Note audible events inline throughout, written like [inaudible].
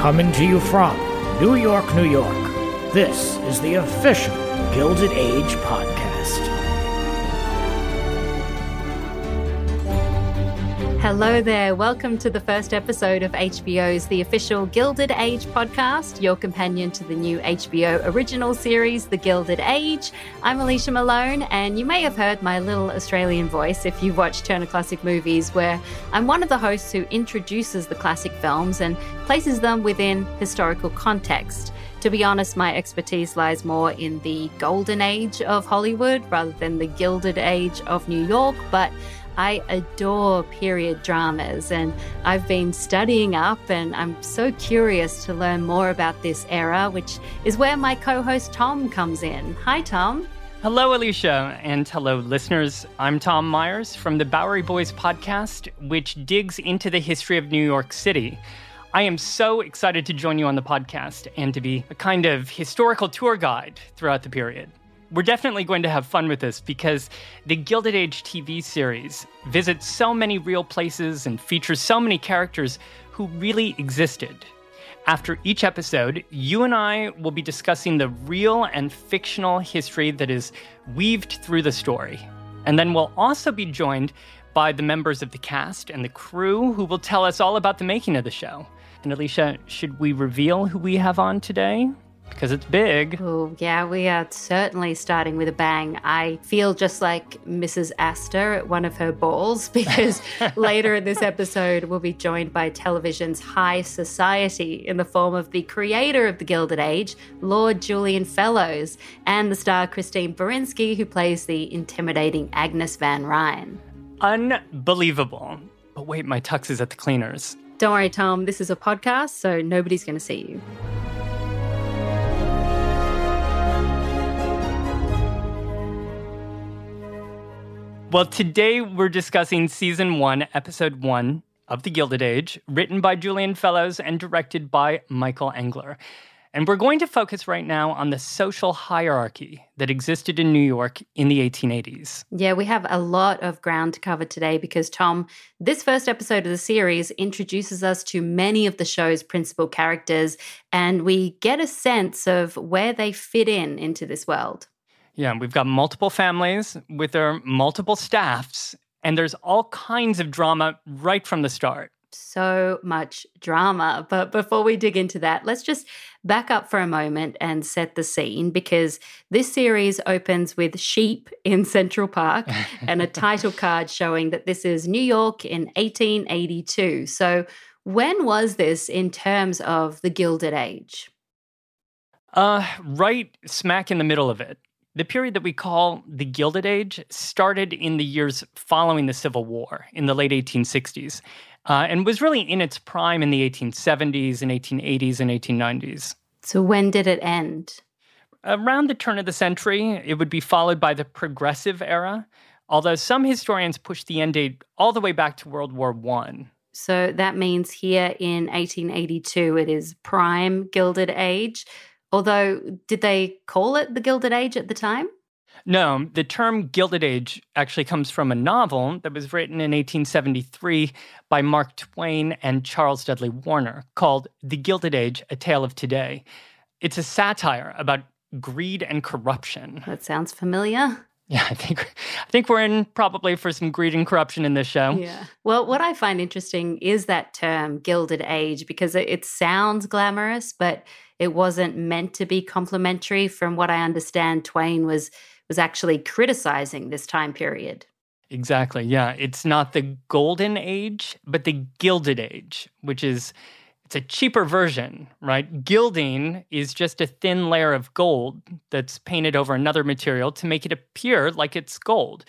Coming to you from New York, New York, this is the official Gilded Age podcast. Hello there. Welcome to the first episode of HBO's The Official Gilded Age podcast, your companion to the new HBO original series, The Gilded Age. I'm Alicia Malone, and you may have heard my little Australian voice if you watch Turner Classic Movies, where I'm one of the hosts who introduces the classic films and places them within historical context. To be honest, my expertise lies more in the golden age of Hollywood rather than the gilded age of New York, but I adore period dramas and I've been studying up and I'm so curious to learn more about this era, which is where my co host Tom comes in. Hi, Tom. Hello, Alicia, and hello, listeners. I'm Tom Meyers from the Bowery Boys podcast, which digs into the history of New York City. I am so excited to join you on the podcast and to be a kind of historical tour guide throughout the period we're definitely going to have fun with this because the Gilded Age TV series visits so many real places and features so many characters who really existed. After each episode, you and I will be discussing the real and fictional history that is weaved through the story. And then we'll also be joined by the members of the cast and the crew who will tell us all about the making of the show. And Alicia, should we reveal who we have on today? Because it's big. Oh, yeah, we are certainly starting with a bang. I feel just like Mrs. Astor at one of her balls [laughs] because [laughs] later in this episode, we'll be joined by television's high society in the form of the creator of the Gilded Age, Lord Julian Fellowes, and the star Christine Baranski, who plays the intimidating Agnes Van Rhijn. Unbelievable. But wait, my tux is at the cleaners. Don't worry, Tom. This is a podcast, so nobody's going to see you. Well, today we're discussing season one, episode one of The Gilded Age, written by Julian Fellowes and directed by Michael Engler. And we're going to focus right now on the social hierarchy that existed in New York in the 1880s. Yeah, we have a lot of ground to cover today because, Tom, this first episode of the series introduces us to many of the show's principal characters, and we get a sense of where they fit in into this world. Yeah, we've got multiple families with their multiple staffs, and there's all kinds of drama right from the start. So much drama. But before we dig into that, let's just back up for a moment and set the scene because this series opens with sheep in Central Park [laughs] and a title card showing that this is New York in 1882. So, when was this in terms of the Gilded Age? Uh, right smack in the middle of it. The period that we call the Gilded Age started in the years following the Civil War in the late 1860s uh, and was really in its prime in the 1870s and 1880s and 1890s. So, when did it end? Around the turn of the century, it would be followed by the Progressive Era, although some historians push the end date all the way back to World War I. So that means here in 1882, it is prime Gilded Age. Although, did they call it the Gilded Age at the time? No, the term Gilded Age actually comes from a novel that was written in 1873 by Mark Twain and Charles Dudley Warner called The Gilded Age A Tale of Today. It's a satire about greed and corruption. That sounds familiar. Yeah, [laughs] I think I think we're in probably for some greed and corruption in this show. Yeah. Well, what I find interesting is that term gilded age because it, it sounds glamorous, but it wasn't meant to be complimentary. From what I understand, Twain was was actually criticizing this time period. Exactly. Yeah, it's not the golden age, but the gilded age, which is it's a cheaper version, right? Gilding is just a thin layer of gold that's painted over another material to make it appear like it's gold.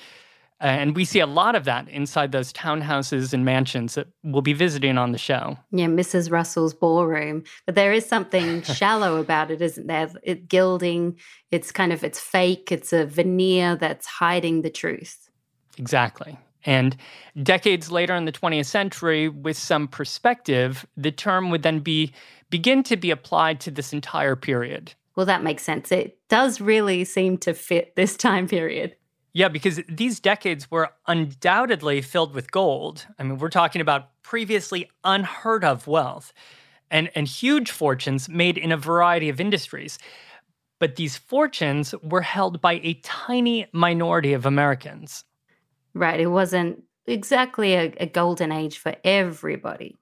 Uh, and we see a lot of that inside those townhouses and mansions that we'll be visiting on the show. Yeah, Mrs. Russell's ballroom. But there is something [laughs] shallow about it, isn't there? It gilding, it's kind of it's fake, it's a veneer that's hiding the truth. Exactly. And decades later in the 20th century, with some perspective, the term would then be begin to be applied to this entire period. Well, that makes sense. It does really seem to fit this time period. Yeah, because these decades were undoubtedly filled with gold. I mean, we're talking about previously unheard of wealth and, and huge fortunes made in a variety of industries. But these fortunes were held by a tiny minority of Americans. Right. It wasn't exactly a, a golden age for everybody.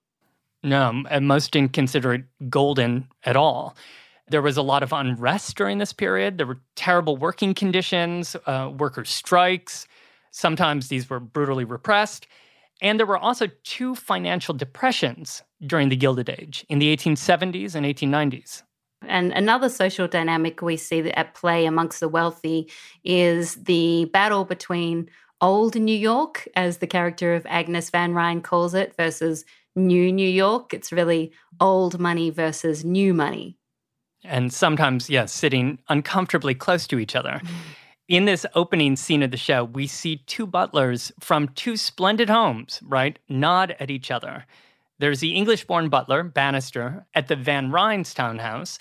No, most didn't consider it golden at all. There was a lot of unrest during this period. There were terrible working conditions, uh, worker strikes. Sometimes these were brutally repressed. And there were also two financial depressions during the Gilded Age in the 1870s and 1890s. And another social dynamic we see at play amongst the wealthy is the battle between old New York, as the character of Agnes Van Rhijn calls it, versus new New York. It's really old money versus new money. And sometimes, yes, yeah, sitting uncomfortably close to each other. [laughs] In this opening scene of the show, we see two butlers from two splendid homes, right, nod at each other. There's the English born butler, Bannister, at the Van Rhijn's townhouse,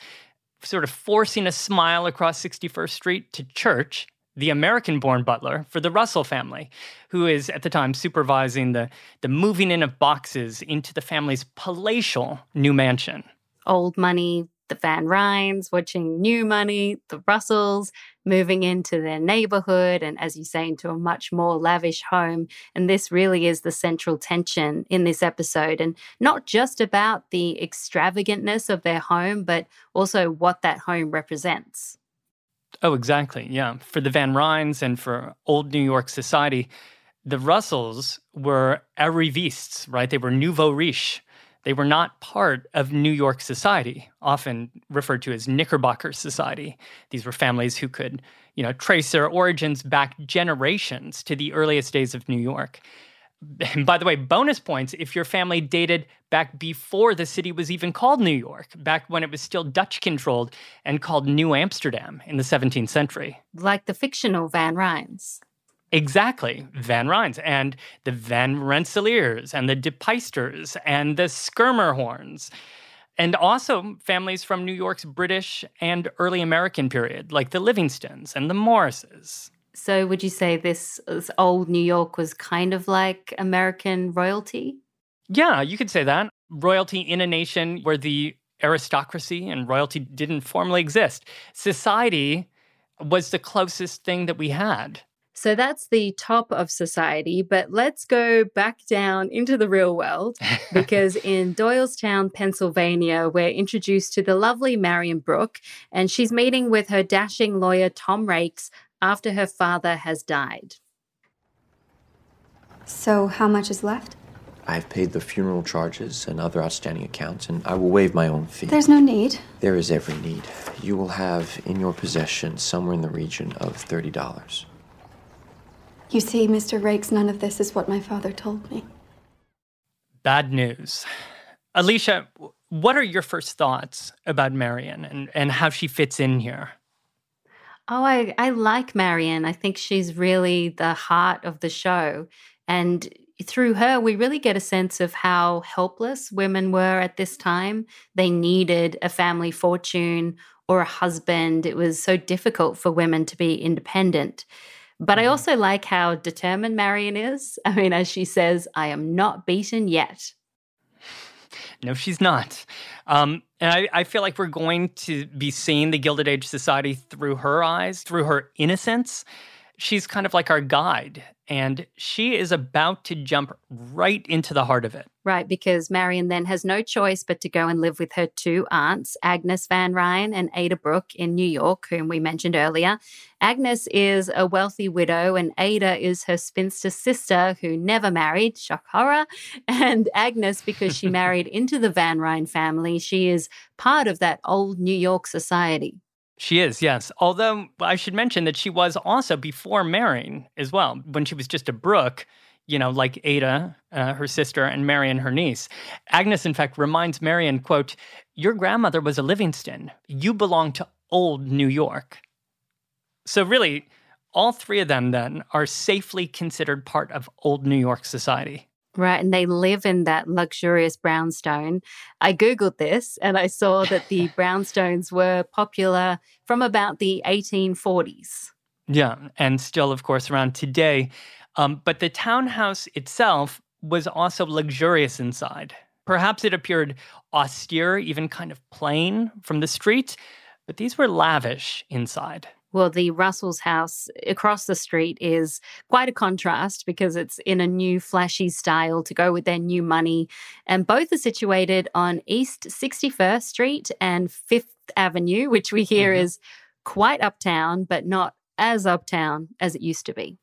sort of forcing a smile across 61st Street to church the American born butler for the Russell family, who is at the time supervising the, the moving in of boxes into the family's palatial new mansion. Old money, the Van Rhijns, watching new money, the Russells moving into their neighborhood, and as you say, into a much more lavish home. And this really is the central tension in this episode. And not just about the extravagantness of their home, but also what that home represents. Oh, exactly. Yeah. For the Van Rhijns and for old New York society, the Russells were arrivistes, right? They were nouveau riche. They were not part of New York society, often referred to as Knickerbocker society. These were families who could, you know, trace their origins back generations to the earliest days of New York. And [laughs] by the way, bonus points if your family dated back before the city was even called New York, back when it was still Dutch controlled and called New Amsterdam in the 17th century. Like the fictional Van Rhijns. Exactly. Van Rhijns and the Van Rensselaers and the De Peysters and the Schermerhorns. And also families from New York's British and early American period, like the Livingstons and the Morrises. So, would you say this, this old New York was kind of like American royalty? Yeah, you could say that. Royalty in a nation where the aristocracy and royalty didn't formally exist. Society was the closest thing that we had. So that's the top of society, but let's go back down into the real world [laughs] because in Doylestown, Pennsylvania, we're introduced to the lovely Marion Brooke, and she's meeting with her dashing lawyer Tom Raikes after her father has died. So, how much is left? I've paid the funeral charges and other outstanding accounts, and I will waive my own fee. There's no need. There is every need. You will have in your possession somewhere in the region of $30. You see, Mr. Raikes, none of this is what my father told me. Bad news. Alicia, what are your first thoughts about Marion and, and how she fits in here? Oh, I, I like Marion. I think she's really the heart of the show. And through her, we really get a sense of how helpless women were at this time. They needed a family fortune or a husband. It was so difficult for women to be independent. But I mm-hmm. also like how determined Marion is. [laughs] I mean, as she says, I am not beaten yet. No, she's not. Um, and I, I feel like we're going to be seeing the Gilded Age society through her eyes, through her innocence. She's kind of like our guide. And she is about to jump right into the heart of it. Right, because Marion then has no choice but to go and live with her two aunts, Agnes Van Rhijn and Ada Brooke in New York, whom we mentioned earlier. Agnes is a wealthy widow, and Ada is her spinster sister who never married, shock horror. [laughs] And Agnes, because she [laughs] married into the Van Rhijn family, she is part of that old New York society. She is, yes. Although I should mention that she was also before marrying as well, when she was just a Brooke, you know, like Ada, uh, her sister, and Marion, her niece. Agnes, in fact, reminds Marion, quote, Your grandmother was a Livingston. You belong to old New York. So, really, all three of them then are safely considered part of old New York society. Right. And they live in that luxurious brownstone. I Googled this and I saw [laughs] that the brownstones were popular from about the 1840s. Yeah. And still, of course, around today. Um, but the townhouse itself was also luxurious inside. Perhaps it appeared austere, even kind of plain from the street, but these were lavish inside. Well, the Russell's house across the street is quite a contrast because it's in a new flashy style to go with their new money. And both are situated on East 61st Street and Fifth Avenue, which we hear mm-hmm. is quite uptown, but not as uptown as it used to be.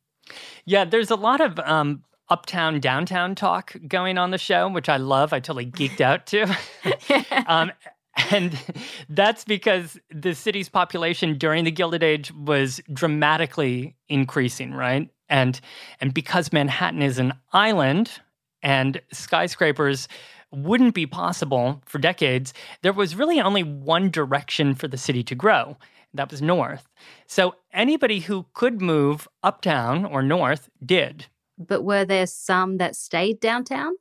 Yeah, there's a lot of um, uptown downtown talk going on the show, which I love. I totally geeked out to. [laughs] [laughs] um, and that's because the city's population during the Gilded Age was dramatically increasing, right? And and because Manhattan is an island and skyscrapers wouldn't be possible for decades, there was really only one direction for the city to grow. That was north. So anybody who could move uptown or north did. But were there some that stayed downtown?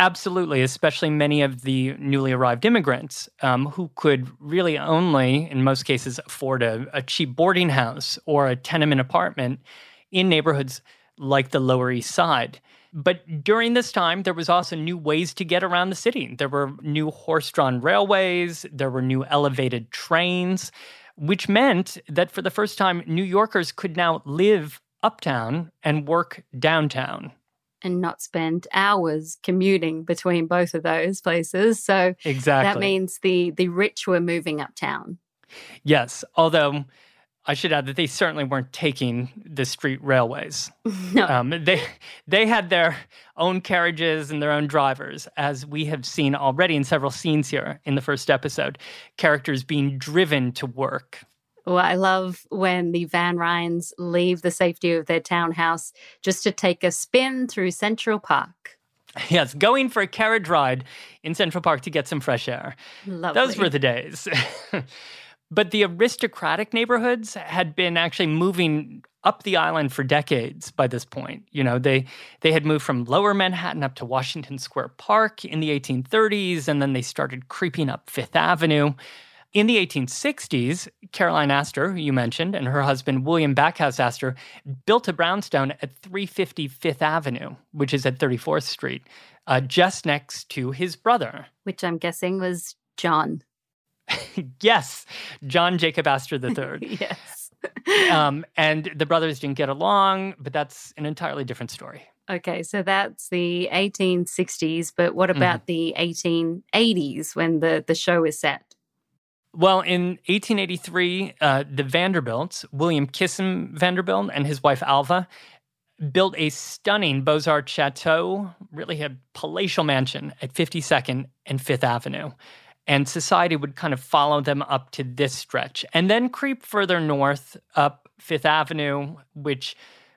Absolutely, especially many of the newly arrived immigrants um, who could really only, in most cases, afford a, a cheap boarding house or a tenement apartment in neighborhoods like the Lower East Side. But during this time, there was also new ways to get around the city. There were new horse drawn railways, there were new elevated trains, which meant that for the first time, New Yorkers could now live uptown and work downtown and not spend hours commuting between both of those places. So exactly. that means the the rich were moving uptown. Yes, although I should add that they certainly weren't taking the street railways. [laughs] no. Um, they they had their own carriages and their own drivers, as we have seen already in several scenes here in the first episode. Characters being driven to work well, I love when the Van Rhijns leave the safety of their townhouse just to take a spin through Central Park. [laughs] Yes, going for a carriage ride in Central Park to get some fresh air. Lovely. Those were the days. [laughs] but the aristocratic neighborhoods had been actually moving up the island for decades by this point. You know, they they had moved from lower Manhattan up to Washington Square Park in the 1830s and then they started creeping up Fifth Avenue. In the 1860s, Caroline Astor, who you mentioned, and her husband William Backhouse Astor built a brownstone at 350 Fifth Avenue, which is at 34th Street, uh, just next to his brother. Which I'm guessing was John. [laughs] yes, John Jacob Astor III. [laughs] yes. um, and the brothers didn't get along, but that's an entirely different story. Okay, so that's the 1860s, but what about mm. the 1880s when the, the show is set? Well, in 1883, uh, the Vanderbilts, William Kissam Vanderbilt and his wife Alva, built a stunning Beaux Arts chateau, really a palatial mansion at 52nd and 5th Avenue. And society would kind of follow them up to this stretch and then creep further north up Fifth Avenue, which,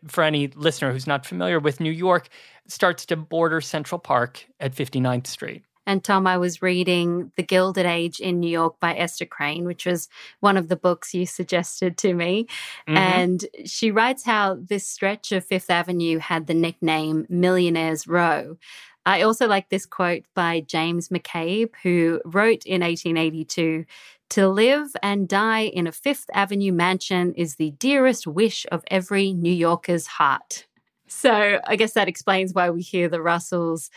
for any listener who's not familiar with New York, starts to border Central Park at 59th Street. And Tom, I was reading The Gilded Age in New York by Esther Crain, which was one of the books you suggested to me. Mm-hmm. And she writes how this stretch of Fifth Avenue had the nickname Millionaires Row. I also like this quote by James McCabe, who wrote in 1882 To live and die in a Fifth Avenue mansion is the dearest wish of every New Yorker's heart. So I guess that explains why we hear the Russells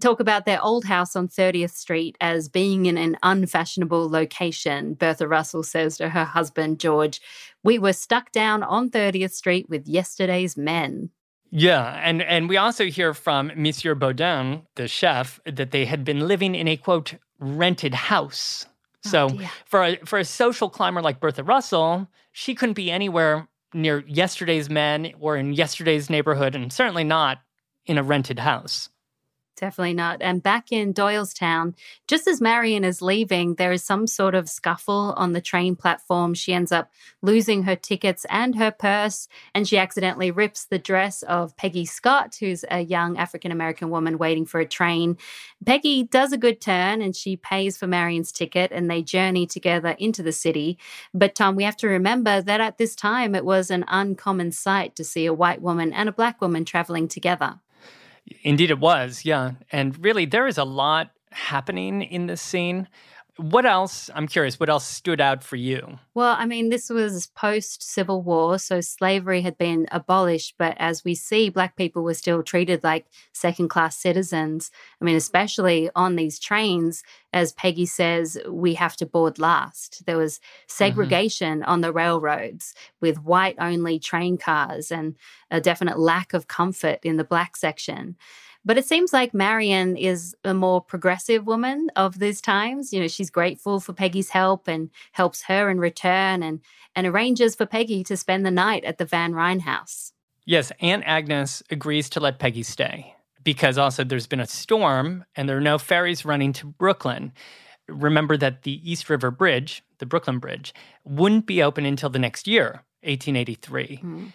talk about their old house on 30th Street as being in an unfashionable location. Bertha Russell says to her husband, George, We were stuck down on 30th Street with yesterday's men. Yeah, and and we also hear from Monsieur Baudin, the chef, that they had been living in a quote rented house. Oh, so dear. for a, for a social climber like Bertha Russell, she couldn't be anywhere near yesterday's men or in yesterday's neighborhood, and certainly not in a rented house. Definitely not. And back in Doylestown, just as Marion is leaving, there is some sort of scuffle on the train platform. She ends up losing her tickets and her purse, and she accidentally rips the dress of Peggy Scott, who's a young African American woman waiting for a train. Peggy does a good turn and she pays for Marion's ticket, and they journey together into the city. But Tom, we have to remember that at this time it was an uncommon sight to see a white woman and a black woman traveling together. Indeed, it was. Yeah. And really, there is a lot happening in this scene. What else? I'm curious, what else stood out for you? Well, I mean, this was post Civil War, so slavery had been abolished, but as we see, Black people were still treated like second class citizens. I mean, mm-hmm. especially on these trains, as Peggy says, we have to board last. There was mm-hmm. segregation on the railroads with white only train cars and a definite lack of comfort in the black section. But it seems like Marion is a more progressive woman of these times. You know, she's grateful for Peggy's help and helps her in return and, and arranges for Peggy to spend the night at the Van Rhijn house. Yes, Aunt Agnes agrees to let Peggy stay because also there's been a storm and there are no ferries running to Brooklyn. Remember that the East River Bridge, the Brooklyn Bridge, wouldn't be open until the next year, 1883. Mm-hmm.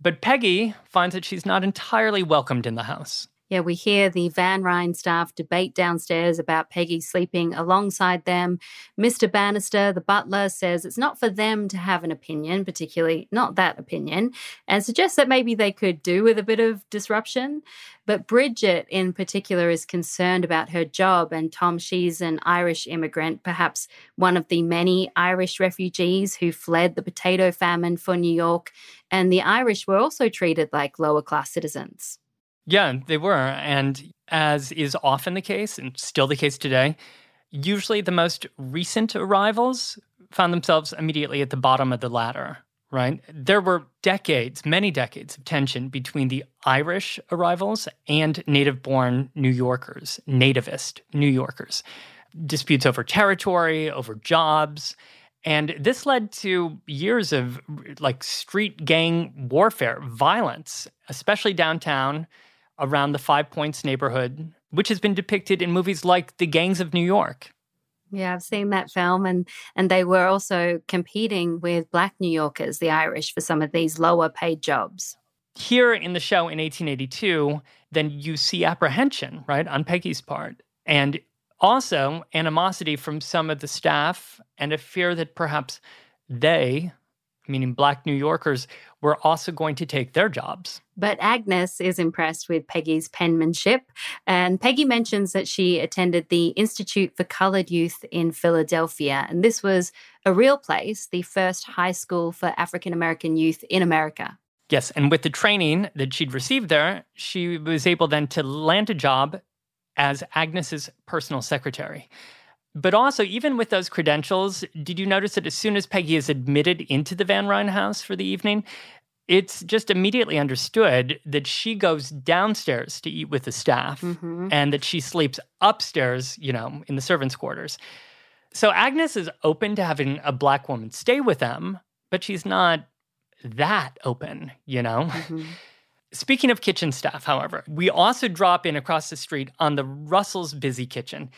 But Peggy finds that she's not entirely welcomed in the house. Yeah, we hear the Van Rhijn staff debate downstairs about Peggy sleeping alongside them. Mr. Bannister, the butler, says it's not for them to have an opinion, particularly not that opinion, and suggests that maybe they could do with a bit of disruption. But Bridget, in particular, is concerned about her job. And Tom, she's an Irish immigrant, perhaps one of the many Irish refugees who fled the potato famine for New York. And the Irish were also treated like lower class citizens. Yeah, they were. And as is often the case, and still the case today, usually the most recent arrivals found themselves immediately at the bottom of the ladder, right? There were decades, many decades of tension between the Irish arrivals and native born New Yorkers, nativist New Yorkers. Disputes over territory, over jobs. And this led to years of like street gang warfare, violence, especially downtown around the Five Points neighborhood, which has been depicted in movies like The Gangs of New York. Yeah, I've seen that film, and and they were also competing with Black New Yorkers, the Irish, for some of these lower paid jobs. Here in the show in 1882, then you see apprehension, right, on Peggy's part, and also animosity from some of the staff, and a fear that perhaps they, meaning Black New Yorkers, were also going to take their jobs. But Agnes is impressed with Peggy's penmanship. And Peggy mentions that she attended the Institute for Colored Youth in Philadelphia. And this was a real place, the first high school for African American youth in America. Yes, and with the training that she'd received there, she was able then to land a job as Agnes's personal secretary. But also, even with those credentials, did you notice that as soon as Peggy is admitted into the Van Rhijn house for the evening, it's just immediately understood that she goes downstairs to eat with the staff Mhm. and that she sleeps upstairs, you know, in the servants' quarters. So Agnes is open to having a black woman stay with them, but she's not that open, you know? Mhm. [laughs] Speaking of kitchen staff, however, we also drop in across the street on the Russell's busy kitchen.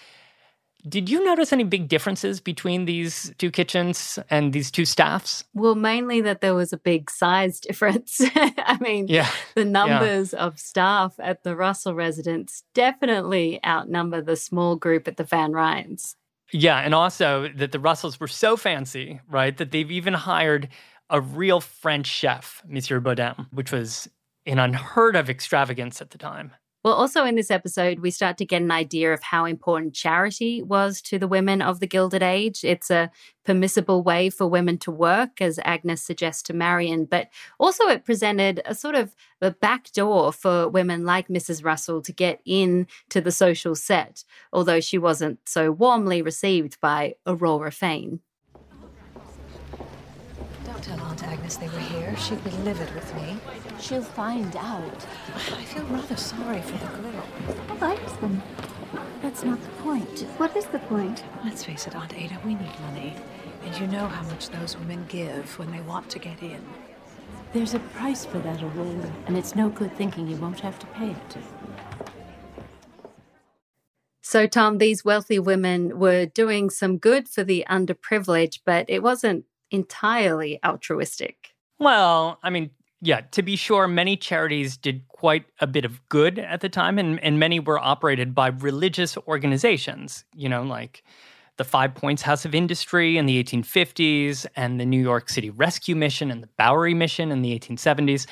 Did you notice any big differences between these two kitchens and these two staffs? Well, mainly that there was a big size [laughs] difference. [laughs] I mean, Yeah. the numbers of staff at the Russell residence definitely outnumber the small group at the Van Rhijns. Yeah, and also that the Russells were so fancy, right, that they've even hired a real French chef, Monsieur Baudin, which was an unheard of extravagance at the time. Well, also in this episode, we start to get an idea of how important charity was to the women of the Gilded Age. It's a permissible way for women to work, as Agnes suggests to Marion, but also it presented a sort of a back door for women like Mrs. Russell to get in to the social set, although she wasn't so warmly received by Aurora Fane. Tell Aunt Agnes they were here. She'd be livid with me. She'll find out. [sighs] I feel rather sorry for the girl. I liked them. That's not the point. What is the point? Let's face it, Aunt Ada, we need money. And you know how much those women give when they want to get in. There's a price for that, Aurora, and it's no good thinking you won't have to pay it. So, Tom, these wealthy women were doing some good for the underprivileged, but it wasn't entirely altruistic. Well, I mean, yeah, to be sure, many charities did quite a bit of good at the time, and, and many were operated by religious organizations, you know, like the Five Points House of Industry in the 1850s, and the New York City Rescue Mission and the Bowery Mission in the 1870s.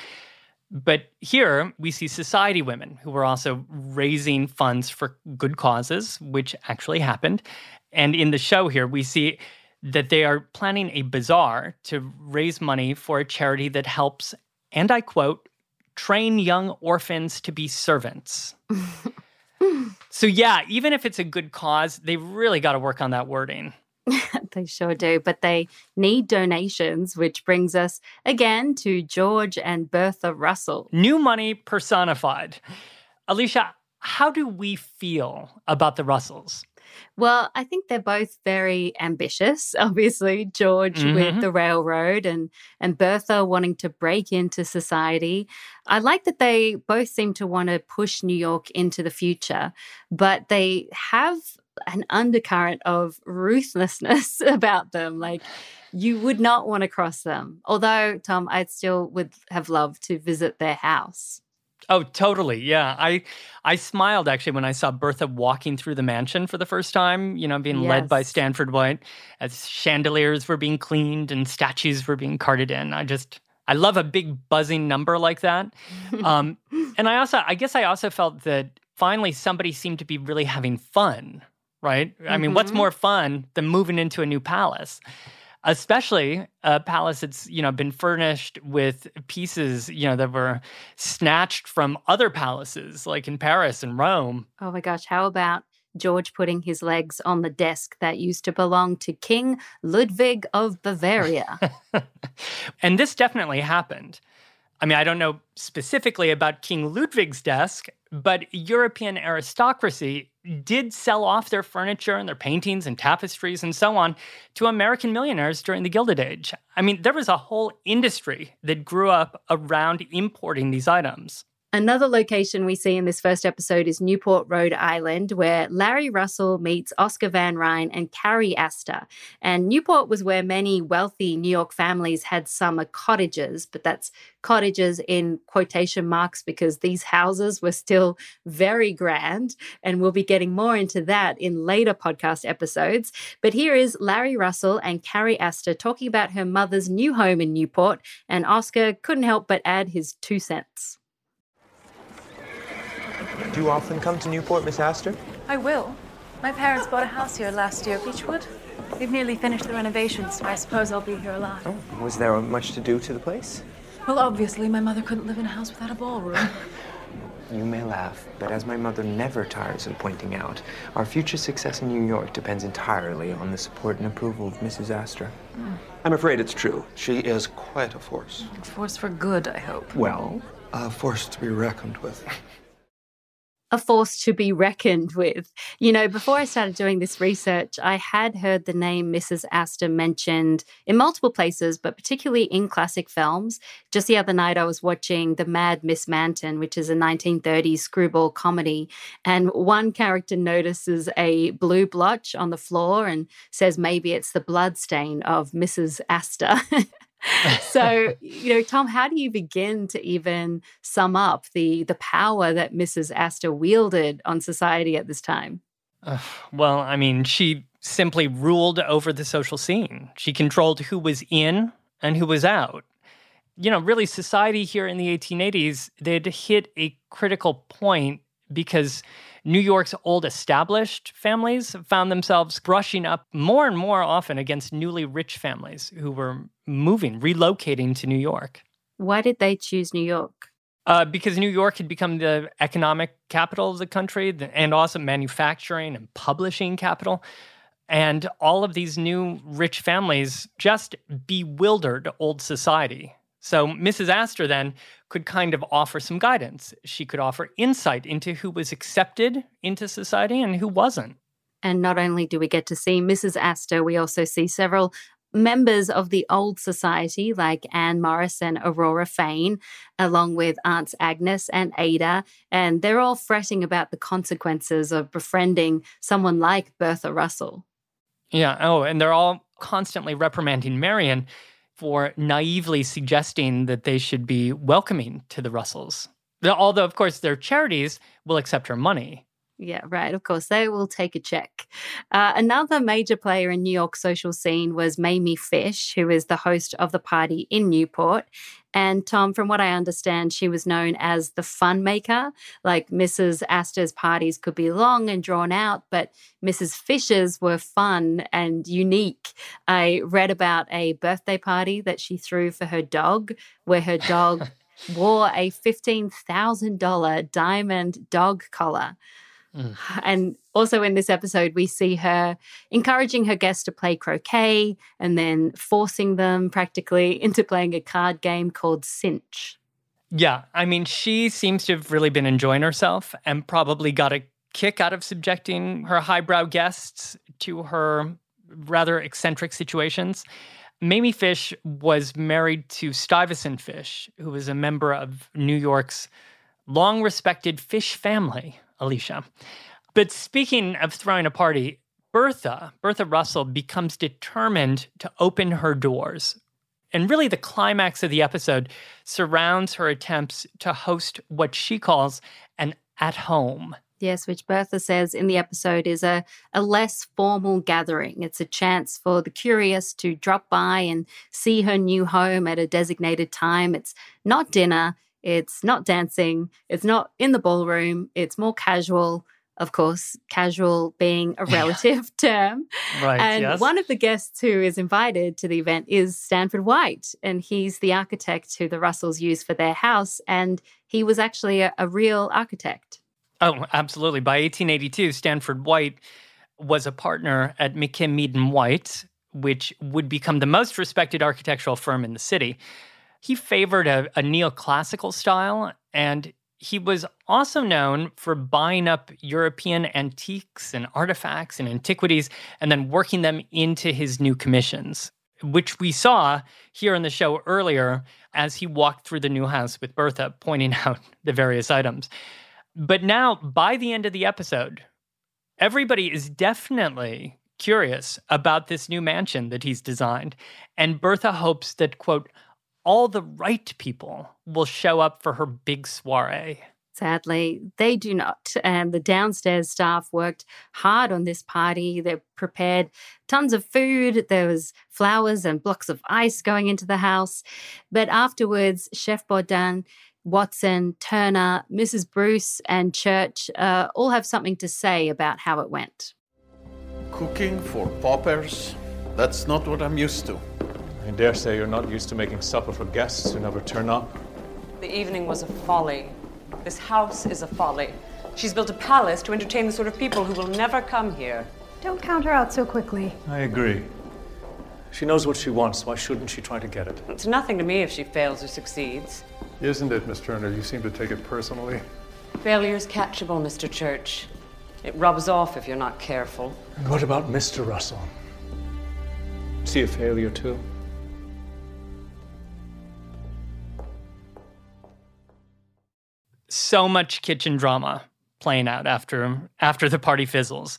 But here we see society women who were also raising funds for good causes, which actually happened. And in the show here, we see that they are planning a bazaar to raise money for a charity that helps, and I quote, train young orphans to be servants. [laughs] so, yeah, even if it's a good cause, they really got to work on that wording. [laughs] they sure do. But they need donations, which brings us again to George and Bertha Russell. New money personified. Alicia, how do we feel about the Russells? Well, I think they're both very ambitious. [laughs] Obviously, George mm-hmm. with the railroad and and Bertha wanting to break into society. I like that they both seem to want to push New York into the future, but they have an undercurrent of ruthlessness [laughs] about them. Like you would not want to cross them. Although, Tom, I still would have loved to visit their house. Oh, totally. Yeah. I I smiled actually when I saw Bertha walking through the mansion for the first time, you know, being yes. led by Stanford White as chandeliers were being cleaned and statues were being carted in. I just I love a big buzzing number like that. Um, [laughs] and I also I guess I also felt that finally somebody seemed to be really having fun right? Mm-hmm. I mean, what's mm-hmm. more fun than moving into a new palace? Especially a palace that's you know been furnished with pieces you know that were snatched from other palaces like in Paris and Rome. Oh my gosh, how about George putting his legs on the desk that used to belong to King Ludwig of Bavaria. [laughs] and this definitely happened. I mean, I don't know specifically about King Ludwig's desk, but European aristocracy did sell off their furniture and their paintings and tapestries and so on to American millionaires during the Gilded Age. I mean, there was a whole industry that grew up around importing these items. Another location we see in this first episode is Newport, Rhode Island, where Larry Russell meets Oscar Van Rhijn and Carrie Astor. And Newport was where many wealthy New York families had summer cottages, but that's cottages in quotation marks because these houses were still very grand. And we'll be getting more into that in later podcast episodes. But here is Larry Russell and Carrie Astor talking about her mother's new home in Newport. And Oscar couldn't help but add his two cents. Do you often come to Newport, Miss Astor? I will. My parents bought a house here last year, Beechwood. They've nearly finished the renovations, so I suppose I'll be here a lot. Oh, was there much to do to the place? Well, obviously, my mother couldn't live in a house without a ballroom. [laughs] You may laugh, but as my mother never tires of pointing out, our future success in New York depends entirely on the support and approval of Mrs. Astor. Mm. I'm afraid it's true. She is quite a force. A force for good, I hope. Well, a force to be reckoned with [laughs] a force to be reckoned with. You know, before I started doing this research, I had heard the name Mrs. Astor mentioned in multiple places, but particularly in classic films. Just the other night, I was watching The Mad Miss Manton, which is a 1930s screwball comedy. And one character notices a blue blotch on the floor and says maybe it's the blood stain of Mrs. Astor. [laughs] so, you know, Tom, how do you begin to even sum up the the power that Mrs. Astor wielded on society at this time? Uh, well, I mean, she simply ruled over the social scene. She controlled who was in and who was out. You know, really, society here in the 1880s, they'd hit a critical point because New York's old established families found themselves brushing up more and more often against newly rich families who were moving, relocating to New York. Why did they choose New York? Uh, because New York had become the economic capital of the country and also manufacturing and publishing capital. And all of these new rich families just bewildered old society. So Mrs. Astor then could kind of offer some guidance. She could offer insight into who was accepted into society and who wasn't. And not only do we get to see Mrs. Astor, we also see several members of the old society, like Anne Morris and Aurora Fane, along with Aunts Agnes and Ada, and they're all fretting about the consequences of befriending someone like Bertha Russell. Yeah. Oh, and they're all constantly reprimanding Marion for naively suggesting that they should be welcoming to the Russells. Although, of course, their charities will accept her money. Yeah, right. Of course, they will take a check. Uh, another major player in New York's social scene was Mamie Fish, who is the host of the party in Newport. And Tom, from what I understand, she was known as the fun maker. Like Mrs. Astor's parties could be long and drawn out, but Mrs. Fish's were fun and unique. I read about a birthday party that she threw for her dog, where her dog [laughs] wore a $15,000 diamond dog collar. Mm. And also in this episode, we see her encouraging her guests to play croquet and then forcing them practically [laughs] into playing a card game called Cinch. Yeah, I mean, she seems to have really been enjoying herself and probably got a kick out of subjecting her highbrow guests to her rather eccentric situations. Mamie Fish was married to Stuyvesant Fish, who was a member of New York's long respected fish family. Alicia. But speaking of throwing a party, Bertha, Bertha Russell, becomes determined to open her doors. And really, the climax of the episode surrounds her attempts to host what she calls an at home. Yes, which Bertha says in the episode is a, a less formal gathering. It's a chance for the curious to drop by and see her new home at a designated time. It's not dinner, it's not dancing. It's not in the ballroom. It's more casual. Of course, casual being a [laughs] relative [laughs] term. Right. And yes. one of the guests who is invited to the event is Stanford White. And he's the architect who the Russells use for their house. And he was actually a, a real architect. Oh, absolutely. By 1882, Stanford White was a partner at McKim Mead and White, which would become the most respected architectural firm in the city. He favored a, a neoclassical style, and he was also known for buying up European antiques and artifacts and antiquities and then working them into his new commissions, which we saw here in the show earlier as he walked through the new house with Bertha, pointing [laughs] out the various items. But now, by the end of the episode, everybody is definitely curious about this new mansion that he's designed. And Bertha hopes that, quote, all the right people will show up for her big soiree. Sadly, they do not. And the downstairs staff worked hard on this party. They prepared tons of food. There was flowers and blocks of ice going into the house. But afterwards, Chef Baudin, Watson, Turner, Mrs. Bruce, and Church uh, all have something to say about how it went. Cooking for paupers? That's not what I'm used to. I dare say you're not used to making supper for guests who never turn up. The evening was a folly. This house is a folly. She's built a palace to entertain the sort of people who will never come here. Don't count her out so quickly. I agree. She knows what she wants. Why shouldn't she try to get it? It's nothing to me if she fails or succeeds. Isn't it, Miss Turner? You seem to take it personally. Failure's catchable, Mr. Church. It rubs off if you're not careful. And what about Mr. Russell? Is he a failure too? So much kitchen drama playing out after after the party fizzles.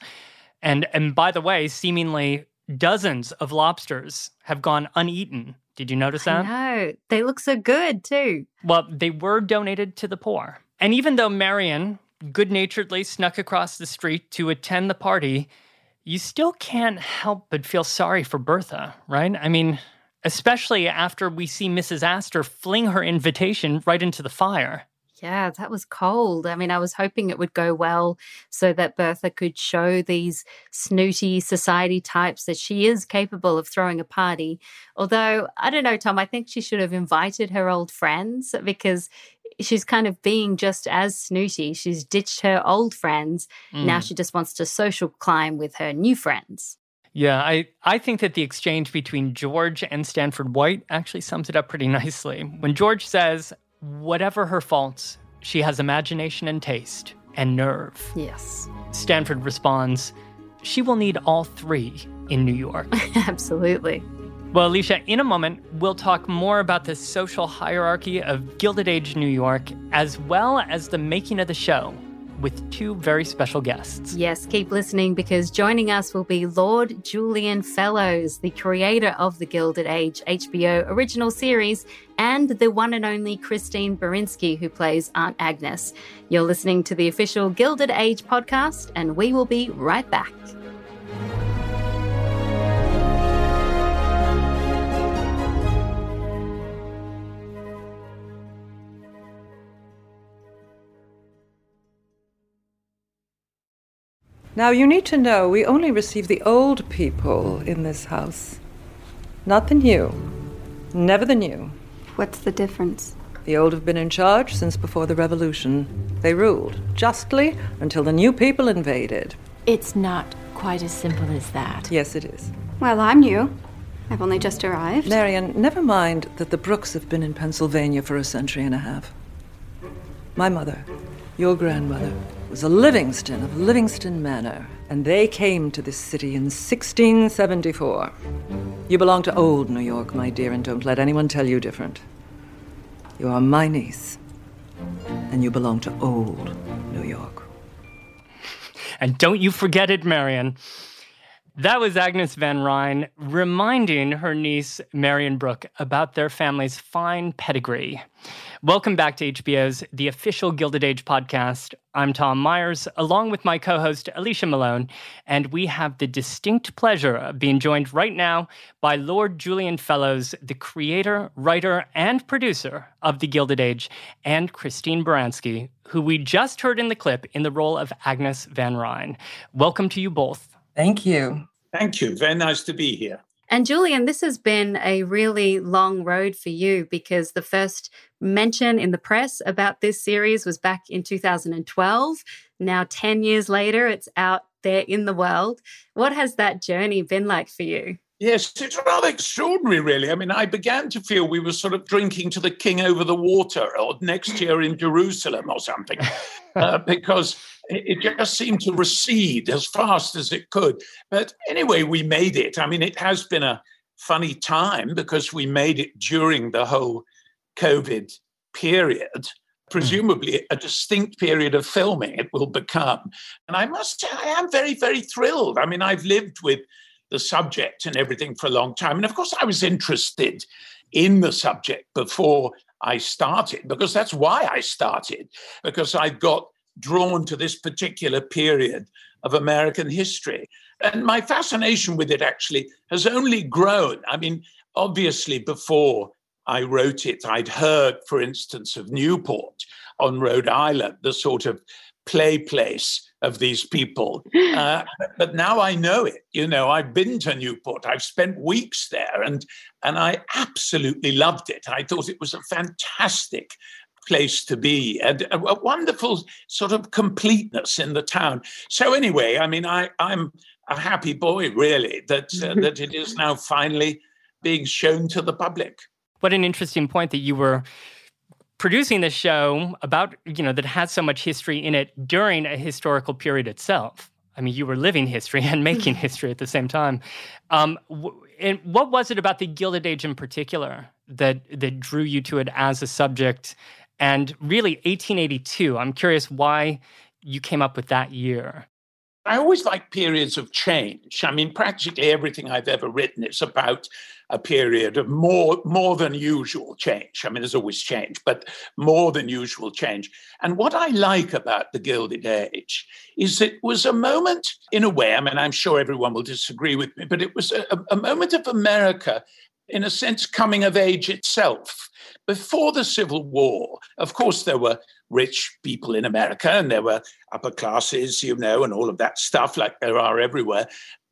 And and by the way, seemingly dozens of lobsters have gone uneaten. Did you notice that? No, they look so good too. Well, they were donated to the poor. And even though Marion good naturedly snuck across the street to attend the party, you still can't help but feel sorry for Bertha, right? I mean, especially after we see Mrs. Astor fling her invitation right into the fire. Yeah, that was cold. I mean, I was hoping it would go well so that Bertha could show these snooty society types that she is capable of throwing a party. Although, I don't know, Tom, I think she should have invited her old friends because she's kind of being just as snooty. She's ditched her old friends. Mm. Now she just wants to social climb with her new friends. Yeah, I, I think that the exchange between George and Stanford White actually sums it up pretty [laughs] nicely. When George says, whatever her faults, she has imagination and taste and nerve. Yes. Stanford responds, she will need all three in New York. [laughs] Absolutely. Well, Alicia, in a moment, we'll talk more about the social hierarchy of Gilded Age New York, as well as the making of the show with two very special guests. Yes, keep listening because joining us will be Lord Julian Fellowes, the creator of the Gilded Age HBO original series, and the one and only Christine Baranski, who plays Aunt Agnes. You're listening to the official Gilded Age podcast, and we will be right back. Now, you need to know we only receive the old people in this house, not the new. Never the new. What's the difference? The old have been in charge since before the revolution. They ruled justly until the new people invaded. It's not quite as simple as that. Yes, it is. Well, I'm new. I've only just arrived. Marion, never mind that the Brookes have been in Pennsylvania for a century and a half. My mother, your grandmother, was a Livingston of Livingston Manor, and they came to this city in 1674. You belong to old New York, my dear, and don't let anyone tell you different. You are my niece, and you belong to old New York. And don't you forget it, Marion. That was Agnes Van Rhijn reminding her niece, Marion Brooke, about their family's fine pedigree. Welcome back to HBO's The Official Gilded Age podcast. I'm Tom Meyers, along with my co host, Alicia Malone, and we have the distinct pleasure of being joined right now by Lord Julian Fellowes, the creator, writer, and producer of The Gilded Age, and Christine Baranski, who we just heard in the clip in the role of Agnes Van Rhijn. Welcome to you both. Thank you. Thank you. Very nice to be here. And Julian, this has been a really long road for you because the first mention in the press about this series was back in 2012. Now, 10 years later, it's out there in the world. What has that journey been like for you? Yes, it's rather extraordinary, really. I mean, I began to feel we were sort of drinking to the king over the water or next year in Jerusalem or something, [laughs] uh, because it just seemed to recede as fast as it could. But anyway, we made it. I mean, it has been a funny time because we made it during the whole COVID period. Presumably, a distinct period of filming it will become. And I must say, I am very, very thrilled. I mean, I've lived with the subject and everything for a long time. And of course, I was interested in the subject before I started, because that's why I started, because I've got drawn to this particular period of American history. And my fascination with it actually has only grown. I mean, obviously, before I wrote it, I'd heard, for instance, of Newport on Rhode Island, the sort of play place of these people. [laughs] Uh, but now I know it. You know, I've been to Newport. I've spent weeks there, and and I absolutely loved it. I thought it was a fantastic place to be and a, a wonderful sort of completeness in the town. So anyway, I mean, I, I'm a happy boy, really, that uh, [laughs] that it is now finally being shown to the public. What an interesting point that you were producing this show about, you know, that has so much history in it during a historical period itself. I mean, you were living history and [laughs] making history at the same time. Um, and what was it about the Gilded Age in particular that that drew you to it as a subject and really, 1882, I'm curious why you came up with that year. I always like periods of change. I mean, practically everything I've ever written is about a period of more, more than usual change. I mean, there's always change, but more than usual change. And what I like about the Gilded Age is it was a moment, in a way, I mean, I'm sure everyone will disagree with me, but it was a, a moment of America in a sense, coming of age itself. Before the Civil War, of course, there were rich people in America and there were upper classes, you know, and all of that stuff like there are everywhere.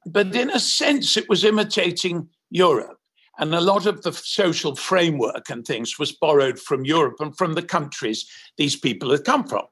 But in a sense, it was imitating Europe. And a lot of the social framework and things was borrowed from Europe and from the countries these people had come from.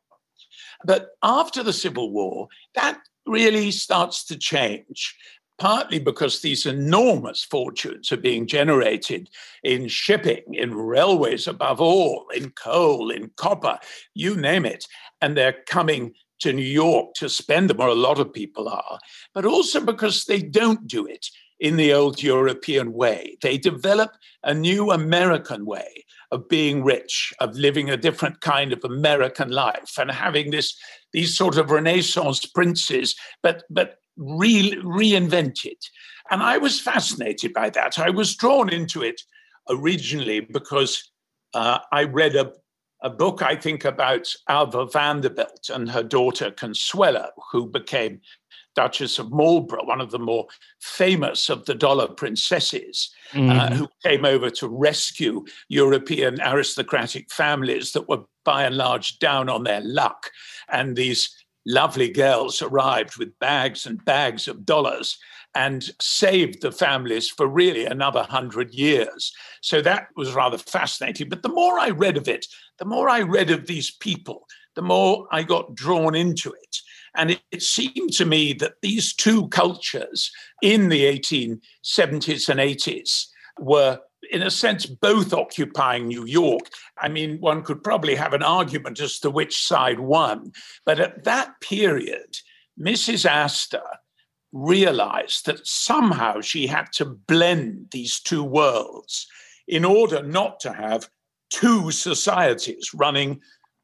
But after the Civil War, that really starts to change partly because these enormous fortunes are being generated in shipping, in railways above all, in coal, in copper, you name it. And they're coming to New York to spend them, or a lot of people are, but also because they don't do it in the old European way. They develop a new American way of being rich, of living a different kind of American life, and having this these sort of Renaissance princes, but but re- reinvented. And I was fascinated by that. I was drawn into it originally because uh, I read a, a book, I think, about Alva Vanderbilt and her daughter Consuelo, who became Duchess of Marlborough, one of the more famous of the dollar princesses, uh, mm. uh, who came over to rescue European aristocratic families that were by and large down on their luck. And these lovely girls arrived with bags and bags of dollars and saved the families for really another hundred years. So that was rather fascinating. But the more I read of it, the more I read of these people, the more I got drawn into it. And it, it, seemed to me that these two cultures in the 1870s and 80s were, in a sense, both occupying New York. I mean, one could probably have an argument as to which side won. But at that period, Mrs. Astor realized that somehow she had to blend these two worlds in order not to have two societies running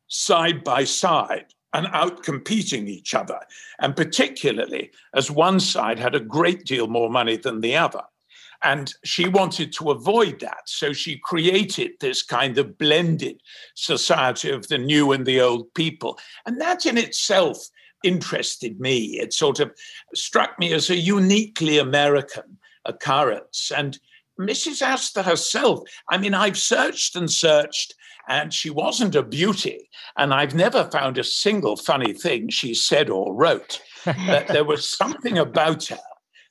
side by side and out competing each other, and particularly as one side had a great deal more money than the other. And she wanted to avoid that. So she created this kind of blended society of the new and the old people. And that in itself interested me. It sort of struck me as a uniquely American occurrence. And Mrs. Astor herself, I mean, I've searched and searched and she wasn't a beauty. And I've never found a single funny thing she said or wrote. but there was something about her,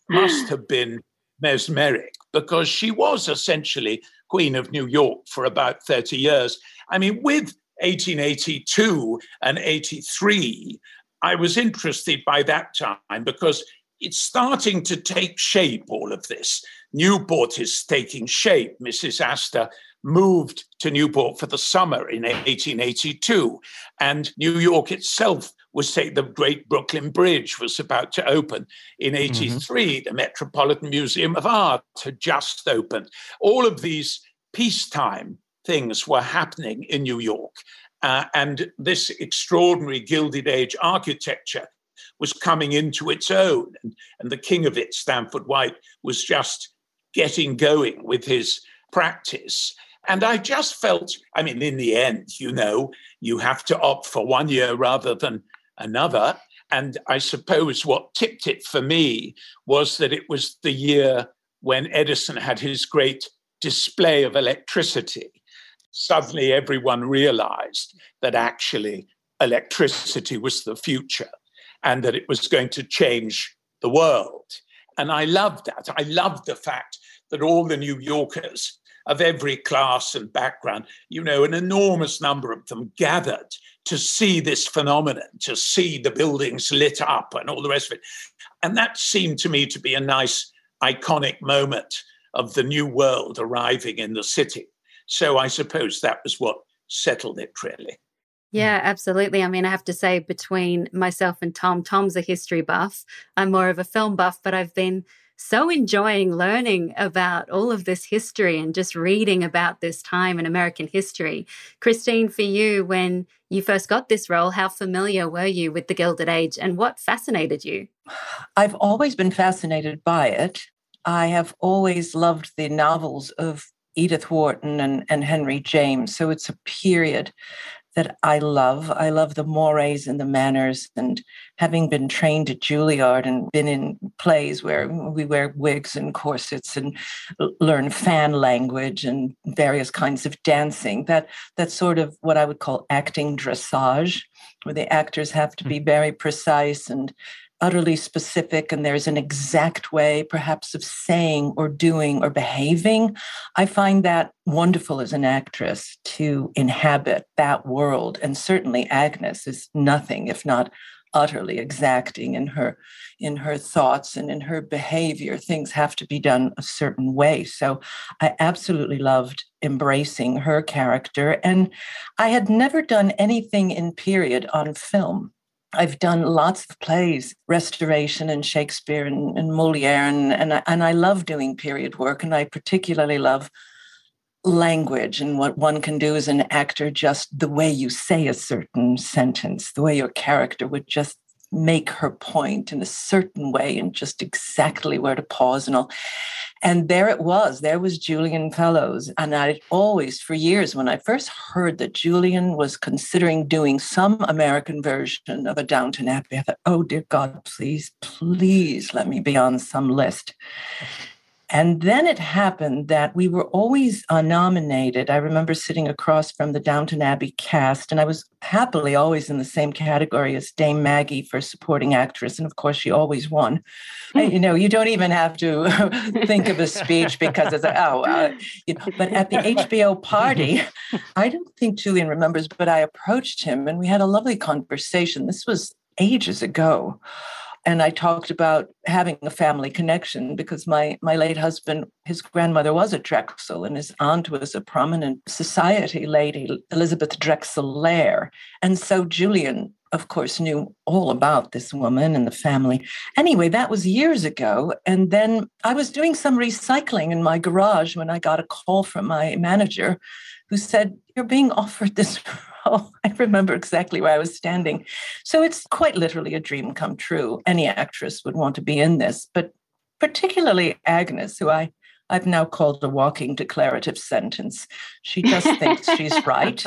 must have been mesmeric, because she was essentially Queen of New York for about 30 years. I mean, with 1882 and 83, I was interested by that time because it's starting to take shape, all of this. Newport is taking shape. Mrs. Astor moved to Newport for the summer in 1882. And New York itself was saying the great Brooklyn Bridge was about to open. In 83, mm-hmm. the Metropolitan Museum of Art had just opened. All of these peacetime things were happening in New York. Uh, and this extraordinary Gilded Age architecture was coming into its own. And, and the king of it, Stanford White, was just getting going with his practice. And I just felt, I mean, in the end, you know, you have to opt for one year rather than another. And I suppose what tipped it for me was that it was the year when Edison had his great display of electricity. Suddenly, everyone realized that actually electricity was the future and that it was going to change the world. And I loved that. I loved the fact that all the New Yorkers of every class and background, you know, an enormous number of them gathered to see this phenomenon, to see the buildings lit up and all the rest of it. And that seemed to me to be a nice, iconic moment of the new world arriving in the city. So I suppose that was what settled it, really. Yeah, absolutely. I mean, I have to say, between myself and Tom, Tom's a history buff. I'm more of a film buff, but I've been so enjoying learning about all of this history and just reading about this time in American history. Christine, for you, when you first got this role, how familiar were you with the Gilded Age and what fascinated you? I've always been fascinated by it. I have always loved the novels of Edith Wharton and, and Henry James. So it's a period that I love. I love the mores and the manners. And having been trained at Juilliard and been in plays where we wear wigs and corsets and learn fan language and various kinds of dancing, that that's sort of what I would call acting dressage, where the actors have to be mm. very precise and utterly specific and there's an exact way perhaps of saying or doing or behaving i find that wonderful as an actress to inhabit that world and certainly agnes is nothing if not utterly exacting in her in her thoughts and in her behavior. Things have to be done a certain way. So I absolutely loved embracing her character. And I had never done anything in period on film. I've done lots of plays, restoration and Shakespeare and, and Moliere, and, and, I, and I love doing period work. And I particularly love language and what one can do as an actor, just the way you say a certain sentence, the way your character would just make her point in a certain way and just exactly where to pause and all. And there it was. There was Julian Fellowes. And I always, for years, when I first heard that Julian was considering doing some American version of a Downton Abbey, I thought, oh, dear God, please, please let me be on some list. And then it happened that we were always uh, nominated. I remember sitting across from the Downton Abbey cast, and I was happily always in the same category as Dame Maggie for supporting actress. And of course, she always won. Mm. You know, you don't even have to [laughs] think of a speech [laughs] because it's like, oh, uh, you know. But at the HBO party, [laughs] I don't think Julian remembers, but I approached him and we had a lovely conversation. This was ages ago and I talked about having a family connection because my my late husband, his grandmother was a Drexel, and his aunt was a prominent society lady, Elizabeth Drexel Lehr. And so Julian, of course, knew all about this woman and the family. Anyway, that was years ago. And then I was doing some recycling in my garage when I got a call from my manager who said, You're being offered this [laughs] Oh, [laughs] I remember exactly where I was standing. So it's quite literally a dream come true. Any actress would want to be in this, but particularly Agnes, who I I've now called a walking declarative sentence. She just thinks she's right.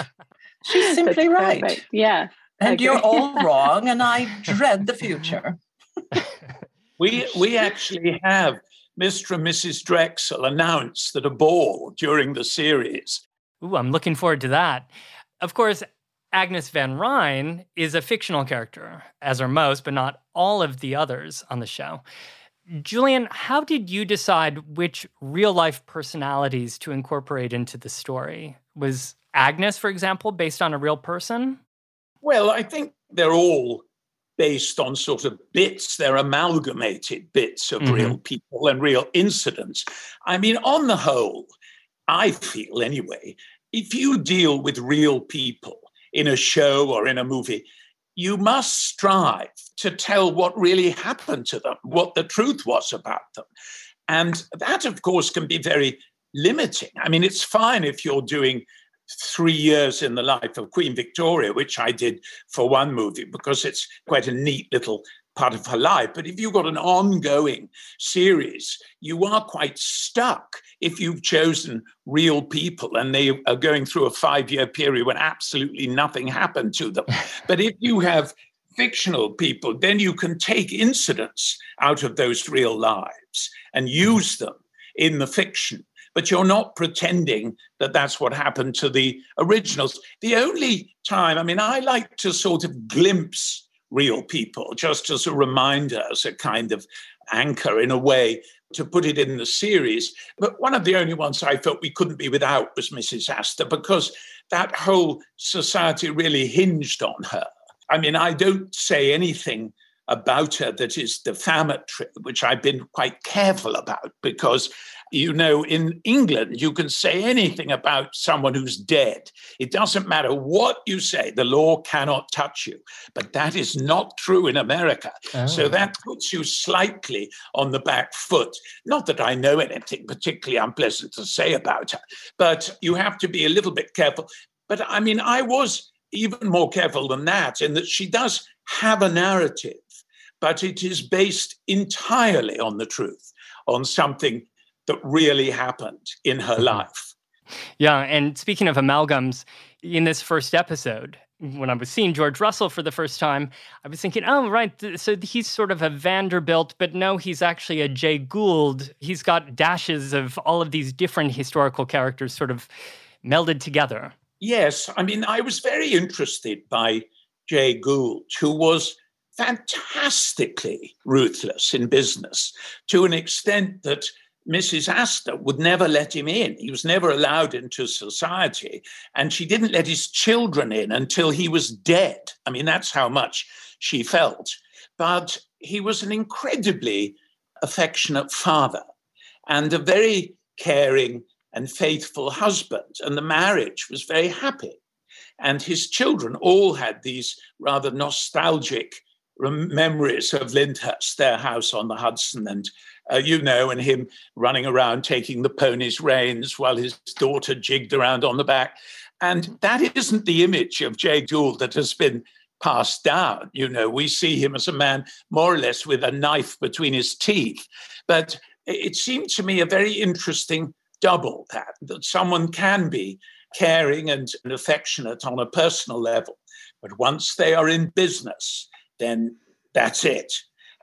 She's simply right. Yeah. And you're all wrong, and I dread the future. [laughs] we we actually have Mr. and Mrs. Drexel announced that a ball during the series. Ooh, I'm looking forward to that. Of course, Agnes Van Rhijn is a fictional character, as are most, but not all of the others on the show. Julian, how did you decide which real life personalities to incorporate into the story? Was Agnes, for example, based on a real person? Well, I think they're all based on sort of bits, they're amalgamated bits of mm-hmm. real people and real incidents. I mean, on the whole, I feel anyway, if you deal with real people in a show or in a movie, you must strive to tell what really happened to them, what the truth was about them. And that, of course, can be very limiting. I mean, it's fine if you're doing three years in the life of Queen Victoria, which I did for one movie because it's quite a neat little part of her life. But if you've got an ongoing series, you are quite stuck if you've chosen real people and they are going through a five year period when absolutely nothing happened to them. [laughs] but if you have fictional people, then you can take incidents out of those real lives and mm-hmm. use them in the fiction. But you're not pretending that that's what happened to the originals. The only time, I mean, I like to sort of glimpse real people, just as a reminder, as a kind of anchor in a way to put it in the series. But one of the only ones I felt we couldn't be without was Mrs. Astor because that whole society really hinged on her. I mean, I don't say anything about her that is defamatory, which I've been quite careful about because you know, in England, you can say anything about someone who's dead. It doesn't matter what you say, the law cannot touch you. But that is not true in America. Oh. So that puts you slightly on the back foot. Not that I know anything particularly unpleasant to say about her, but you have to be a little bit careful. But I mean, I was even more careful than that in that she does have a narrative, but it is based entirely on the truth, on something that really happened in her mm-hmm. life. Yeah. And speaking of amalgams, in this first episode, when I was seeing George Russell for the first time, I was thinking, oh, right. So he's sort of a Vanderbilt, but no, he's actually a Jay Gould. He's got dashes of all of these different historical characters sort of melded together. Yes. I mean, I was very interested by Jay Gould, who was fantastically ruthless in business to an extent that Mrs. Astor would never let him in. He was never allowed into society. And she didn't let his children in until he was dead. I mean, that's how much she felt. But he was an incredibly affectionate father and a very caring and faithful husband. And the marriage was very happy. And his children all had these rather nostalgic memories of Lyndhurst, their house on the Hudson, and uh, you know, and him running around taking the pony's reins while his daughter jigged around on the back. And that isn't the image of Jay Gould that has been passed down. You know, we see him as a man more or less with a knife between his teeth. But it seemed to me a very interesting double that, that someone can be caring and affectionate on a personal level. But once they are in business, then that's it.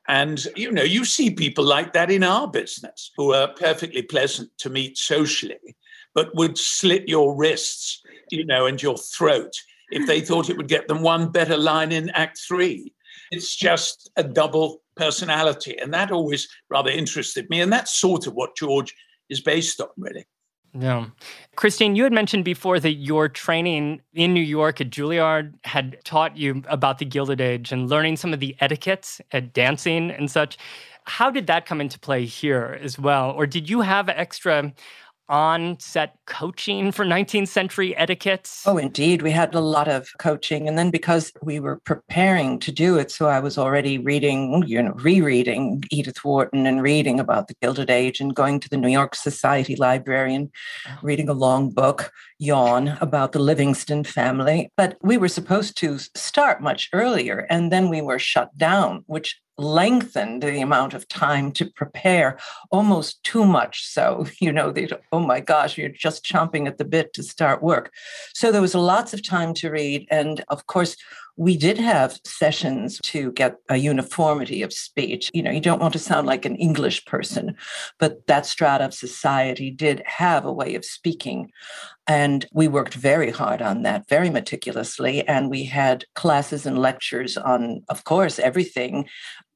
And, you know, you see people like that in our business who are perfectly pleasant to meet socially, but would slit your wrists, you know, and your throat if they [laughs] thought it would get them one better line in Act Three. It's just a double personality. And that always rather interested me. And that's sort of what George is based on, really. Yeah. Christine, you had mentioned before that your training in New York at Juilliard had taught you about the Gilded Age and learning some of the etiquettes at dancing and such. How did that come into play here as well? Or did you have extra on set coaching for 19th century etiquettes? Oh, indeed. We had a lot of coaching. And then because we were preparing to do it, so I was already reading, you know, rereading Edith Wharton and reading about the Gilded Age and going to the New York Society Library and oh. reading a long book, Yawn, about the Livingston family. But we were supposed to start much earlier and then we were shut down, which lengthened the amount of time to prepare almost too much so [laughs] you know they oh my gosh you're just chomping at the bit to start work so there was lots of time to read and of course we did have sessions to get a uniformity of speech. You know, you don't want to sound like an English person, but that strata of society did have a way of speaking. And we worked very hard on that, very meticulously. And we had classes and lectures on, of course, everything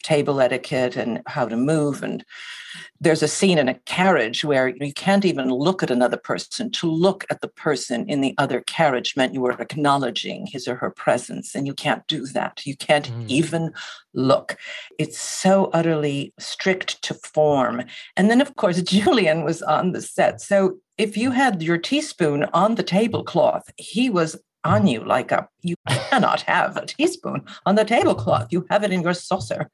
table etiquette and how to move and there's a scene in a carriage where you can't even look at another person. To look at the person in the other carriage meant you were acknowledging his or her presence, and you can't do that. You can't mm. even look. It's so utterly strict to form. And then, of course, [laughs] Julian was on the set. So if you had your teaspoon on the tablecloth, he was on mm. you like a you cannot have a teaspoon on the tablecloth. You have it in your saucer.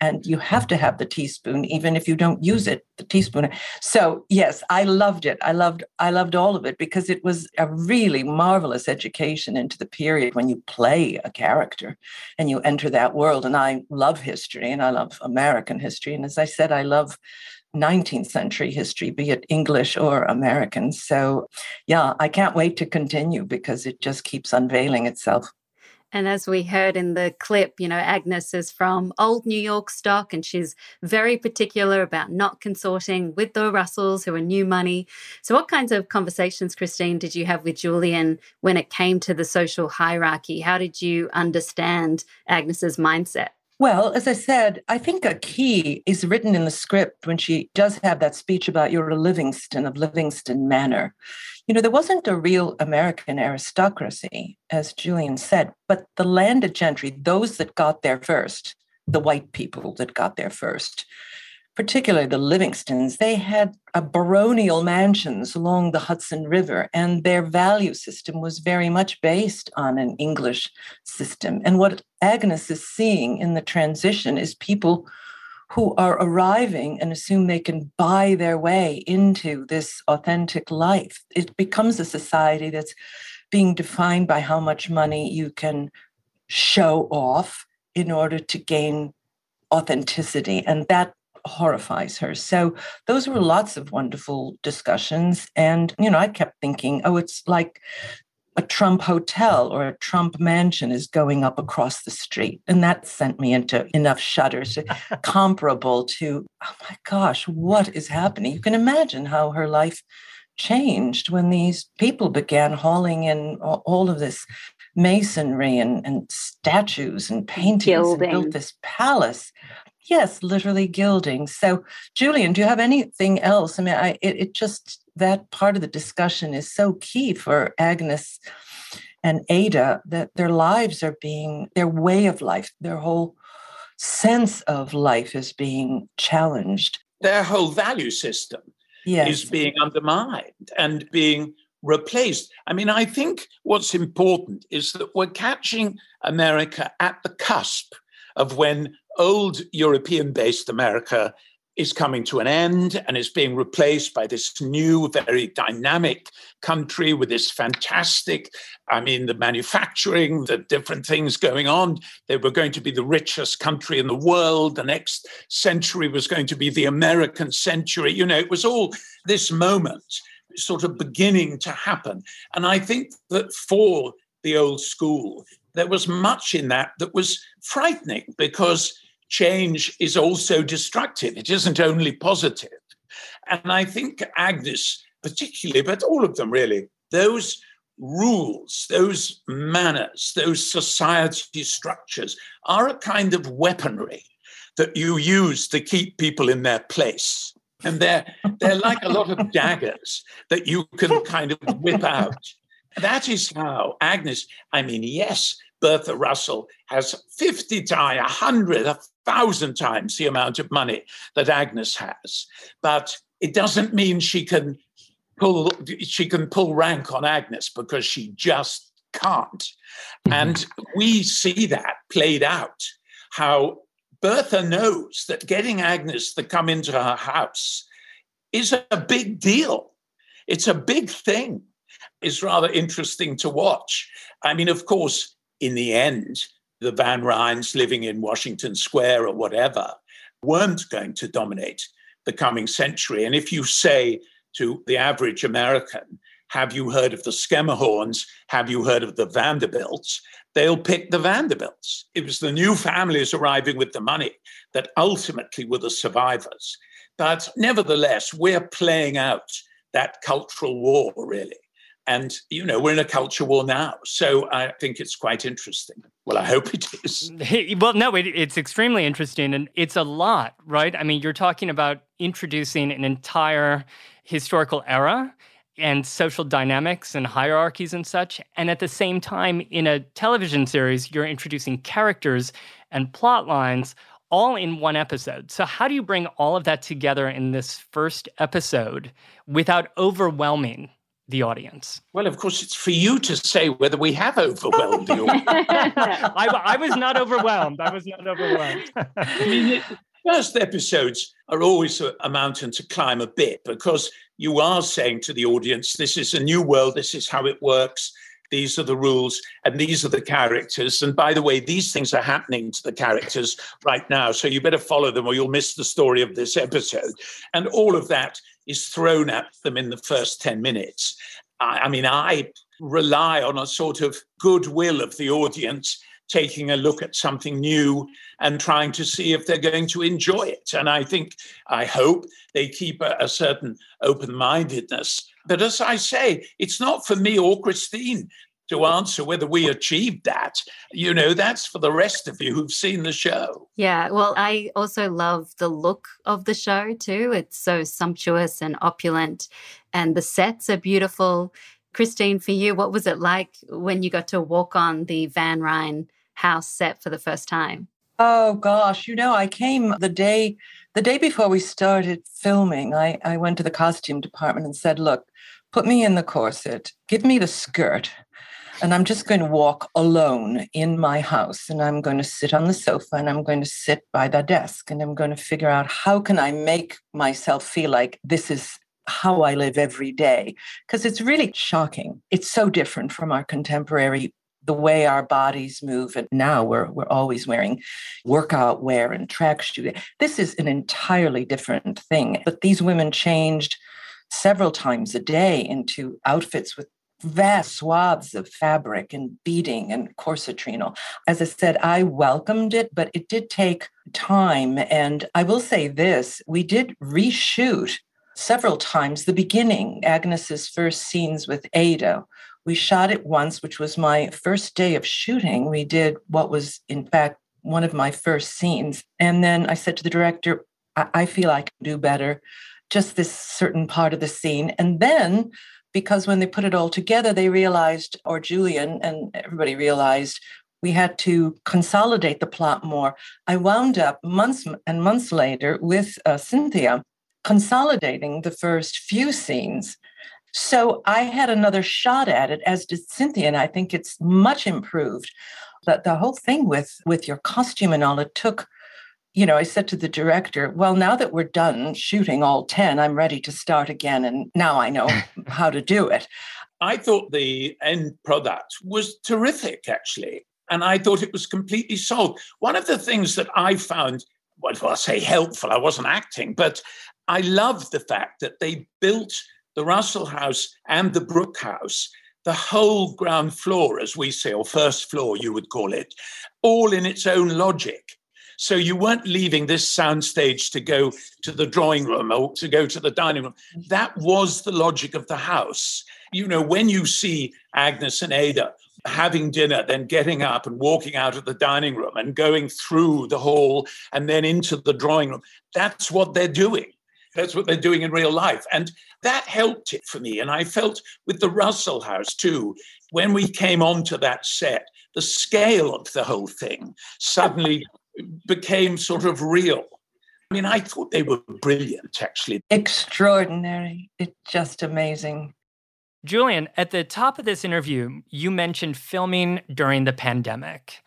And you have to have the teaspoon even if you don't use it the teaspoon. So yes i loved it. I loved i loved all of it because it was a really marvelous education into the period when you play a character and you enter that world. And i love history and i love american history. And as i said i love 19th century history, be it English or American. So, yeah, I can't wait to continue because it just keeps unveiling itself. And as we heard in the clip, you know, Agnes is from old New York stock and she's very particular about not consorting with the Russells who are new money. So, what kinds of conversations, Christine, did you have with Julian when it came to the social hierarchy? How did you understand Agnes's mindset? Well, as I said, I think a key is written in the script when she does have that speech about you're a Livingston of Livingston Manor. You know, there wasn't a real American aristocracy, as Julian said, but the landed gentry, those that got there first, the white people that got there first, particularly the Livingstons, they had baronial mansions along the Hudson River, and their value system was very much based on an English system. And what Agnes is seeing in the transition is people who are arriving and assume they can buy their way into this authentic life. It becomes a society that's being defined by how much money you can show off in order to gain authenticity. And that horrifies her. So those were hmm. lots of wonderful discussions. And, you know, I kept thinking, oh, it's like a Trump hotel or a Trump mansion is going up across the street. And that sent me into enough shudders [laughs] comparable to, oh my gosh, what is happening? You can imagine how her life changed when these people began hauling in all of this masonry and, and statues and paintings Gilding. and built this palace Yes, literally gilding. So, Julian, do you have anything else? I mean, I it, it just that part of the discussion is so key for Agnes and Ada that their lives are being, their way of life, their whole sense of life is being challenged. Their whole value system yes. is being undermined and being replaced. I mean, I think what's important is that we're catching America at the cusp of when old European based America is coming to an end and is being replaced by this new, very dynamic country with this fantastic, I mean, the manufacturing, the different things going on. They were going to be the richest country in the world. The next century was going to be the American century. You know, it was all this moment sort of beginning to happen. And I think that for the old school, there was much in that that was frightening because change is also destructive. It isn't only positive. And I think Agnes, particularly, but all of them really, those rules, those manners, those society structures are a kind of weaponry that you use to keep people in their place. And they're, they're like a lot of daggers that you can kind of whip out. That is how Agnes, I mean, yes, Bertha Russell has 50 times, 100, 1,000 times the amount of money that Agnes has. But it doesn't mean she can pull she can pull rank on Agnes because she just can't. Mm-hmm. And we see that played out, how Bertha knows that getting Agnes to come into her house is a big deal. It's a big thing. It's rather interesting to watch. I mean, of course, in the end, the Van Rhijns living in Washington Square or whatever weren't going to dominate the coming century. And if you say to the average American, have you heard of the Schermerhorns? Have you heard of the Vanderbilts? They'll pick the Vanderbilts. It was the new families arriving with the money that ultimately were the survivors. But nevertheless, we're playing out that cultural war, really. And, you know, we're in a culture war now. So I think it's quite interesting. Well, I hope it is. [laughs] well, no, it, it's extremely interesting. And it's a lot, right? I mean, you're talking about introducing an entire historical era and social dynamics and hierarchies and such. And at the same time, in a television series, you're introducing characters and plot lines all in one episode. So, how do you bring all of that together in this first episode without overwhelming the audience? Well, of course, it's for you to say whether we have overwhelmed you. [laughs] I, I, was not overwhelmed. I was not overwhelmed. I mean, first episodes are always a, a mountain to climb a bit because you are saying to the audience, this is a new world, this is how it works. These are the rules and these are the characters. And by the way, these things are happening to the characters right now. So you better follow them or you'll miss the story of this episode. And all of that is thrown at them in the first 10 minutes. I, I mean, I rely on a sort of goodwill of the audience taking a look at something new and trying to see if they're going to enjoy it. And I think, I hope they keep a, a certain open mindedness. But as I say, it's not for me or Christine to answer whether we achieved that. You know, that's for the rest of you who've seen the show. Yeah. Well, I also love the look of the show too. It's so sumptuous and opulent, and the sets are beautiful. Christine, for you, what was it like when you got to walk on the Van Rhijn house set for the first time? Oh gosh, you know, I came the day the day before we started filming. I, I went to the costume department and said, "Look, put me in the corset, give me the skirt, and I'm just going to walk alone in my house and I'm going to sit on the sofa and I'm going to sit by the desk and I'm going to figure out how can I make myself feel like this is how I live every day because it's really shocking. It's so different from our contemporary the way our bodies move and now we're we're always wearing workout wear and track shoes. This is an entirely different thing. But these women changed several times a day into outfits with vast swaths of fabric and beading and corsetrino. As I said, I welcomed it, but it did take time. And I will say this we did reshoot several times the beginning, Agnes's first scenes with Ada. We shot it once, which was my first day of shooting. We did what was, in fact, one of my first scenes. And then I said to the director, I, I feel I can do better, just this certain part of the scene. And then because when they put it all together, they realized, or Julian and everybody realized, we had to consolidate the plot more. I wound up months and months later with uh, Cynthia consolidating the first few scenes. So I had another shot at it, as did Cynthia, and I think it's much improved. But the whole thing with with your costume and all, it took you know, I said to the director, well, now that we're done shooting all 10, I'm ready to start again. And now I know [laughs] how to do it. I thought the end product was terrific, actually. And I thought it was completely sold. One of the things that I found, well, I say helpful, I wasn't acting, but I loved the fact that they built the Russell House and the Brooke House, the whole ground floor, as we say, or first floor, you would call it, all in its own logic. So you weren't leaving this soundstage to go to the drawing room or to go to the dining room. That was the logic of the house. You know, when you see Agnes and Ada having dinner, then getting up and walking out of the dining room and going through the hall and then into the drawing room, that's what they're doing. That's what they're doing in real life. And that helped it for me. And I felt with the Russell House too, when we came onto that set, the scale of the whole thing suddenly became sort of real. I mean, I thought they were brilliant, actually. Extraordinary. It's just amazing. Julian, at the top of this interview, you mentioned filming during the pandemic.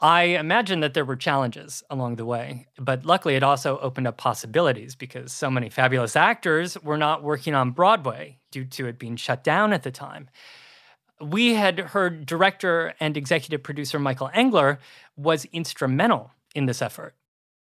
I imagine that there were challenges along the way, but luckily it also opened up possibilities because so many fabulous actors were not working on Broadway due to it being shut down at the time. We had heard director and executive producer Michael Engler was instrumental in this effort.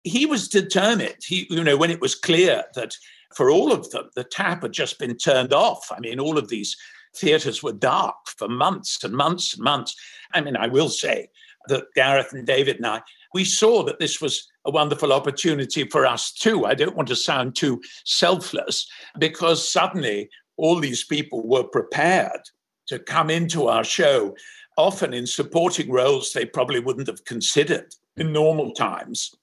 He was determined. He, you know, when it was clear that for all of them, the tap had just been turned off. I mean, all of these theatres were dark for months and months and months. I mean, I will say that Gareth and David and I, we saw that this was a wonderful opportunity for us too. I don't want to sound too selfless because suddenly all these people were prepared to come into our show, often in supporting roles they probably wouldn't have considered in normal times.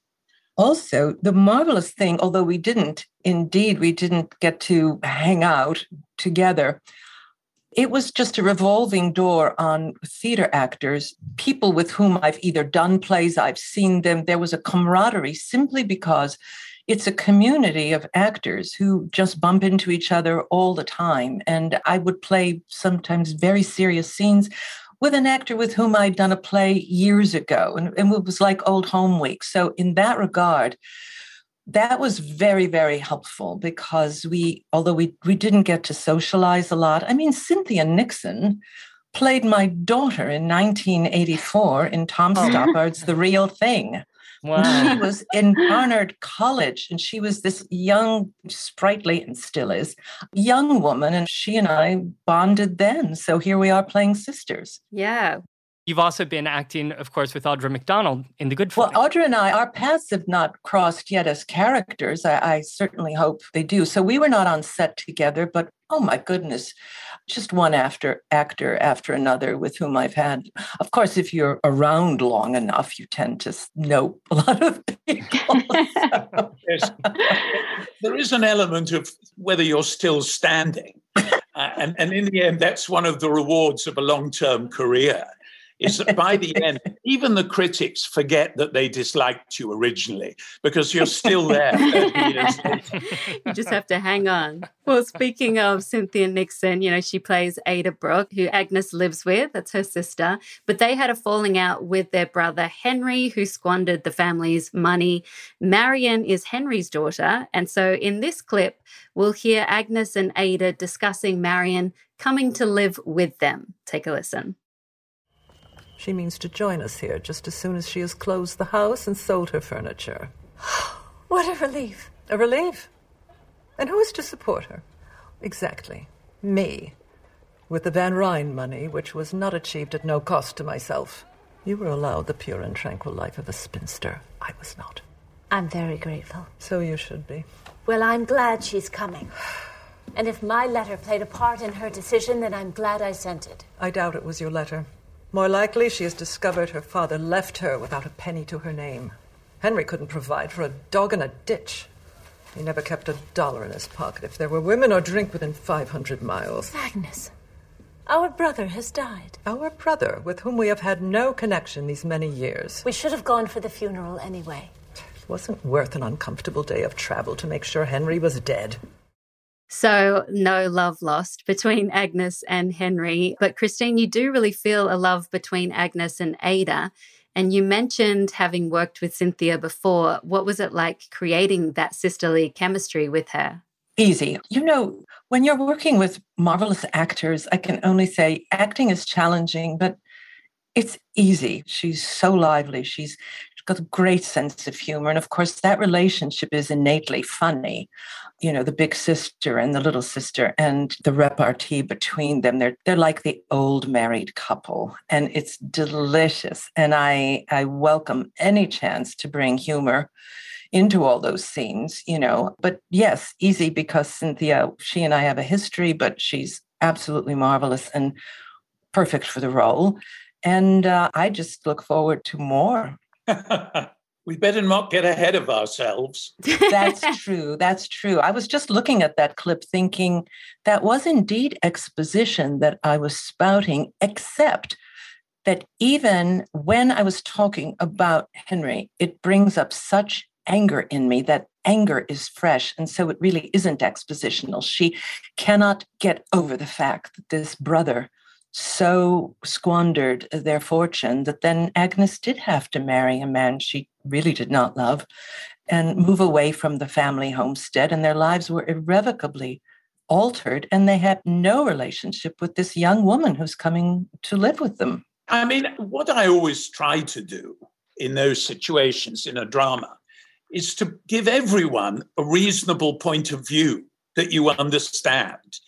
Also, the marvelous thing, although we didn't, indeed, we didn't get to hang out together, it was just a revolving door on theater actors, people with whom I've either done plays, I've seen them. There was a camaraderie simply because it's a community of actors who just bump into each other all the time. And I would play sometimes very serious scenes with an actor with whom I'd done a play years ago, and, and it was like old home week. So, in that regard, that was very, very helpful because we, although we, we didn't get to socialize a lot, I mean, Cynthia Nixon played my daughter in 1984 in Tom oh. Stoppard's The Real Thing. Wow. She was in Barnard College and she was this young, sprightly, and still is, young woman. And she and I bonded then. So here we are playing sisters. Yeah. You've also been acting, of course, with Audra McDonald in The Good Fight. Well, Audra and I, our paths have not crossed yet as characters. I, I certainly hope they do. So we were not on set together, but oh my goodness, just one after actor after another with whom I've had. Of course, if you're around long enough, you tend to know a lot of people. [laughs] yes. There is an element of whether you're still standing. Uh, and, and in the end, that's one of the rewards of a long term career is that by the end, even the critics forget that they disliked you originally because you're still there. [laughs] you just have to hang on. Well, speaking of Cynthia Nixon, you know, she plays Ada Brooke, who Agnes lives with. That's her sister. But they had a falling out with their brother Henry, who squandered the family's money. Marion is Henry's daughter. And so in this clip, we'll hear Agnes and Ada discussing Marion coming to live with them. Take a listen. She means to join us here just as soon as she has closed the house and sold her furniture. [sighs] what a relief. A relief? And who is to support her? Exactly. Me. With the Van Rhijn money, which was not achieved at no cost to myself. You were allowed the pure and tranquil life of a spinster. I was not. I'm very grateful. So you should be. Well, I'm glad she's coming. And if my letter played a part in her decision, then I'm glad I sent it. I doubt it was your letter. More likely, she has discovered her father left her without a penny to her name. Henry couldn't provide for a dog in a ditch. He never kept a dollar in his pocket if there were women or drink within 500 miles. Agnes, our brother has died. Our brother, with whom we have had no connection these many years. We should have gone for the funeral anyway. It wasn't worth an uncomfortable day of travel to make sure Henry was dead. So, no love lost between [laughs] Agnes and Henry. But, Christine, you do really feel a love between Agnes and Ada. And you mentioned having worked with Cynthia before. What was it like creating that sisterly chemistry with her? Easy. You know, when you're working with marvelous actors, I can only say acting is challenging, but it's easy. She's so lively. She's got a great sense of humor. And of course, that relationship is innately funny. You know, the big sister and the little sister and the repartee between them. They're they're like the old married couple. And it's delicious. And I I welcome any chance to bring humor into all those scenes, you know. But yes, easy because Cynthia, she and I have a history, but she's absolutely marvelous and perfect for the role. And uh, I just look forward to more. [laughs] we better not get ahead of ourselves. That's [laughs] true. That's true. I was just looking at that clip thinking that was indeed exposition that I was spouting, except that even when I was talking about Henry, it brings up such anger in me that anger is fresh. And so it really isn't expositional. She cannot get over the fact that this brother so squandered their fortune that then Agnes did have to marry a man she really did not love and move away from the family homestead. And their lives were irrevocably altered. And they had no relationship with this young woman who's coming to live with them. I mean, what I always try to do in those situations in a drama is to give everyone a reasonable point of view that you understand.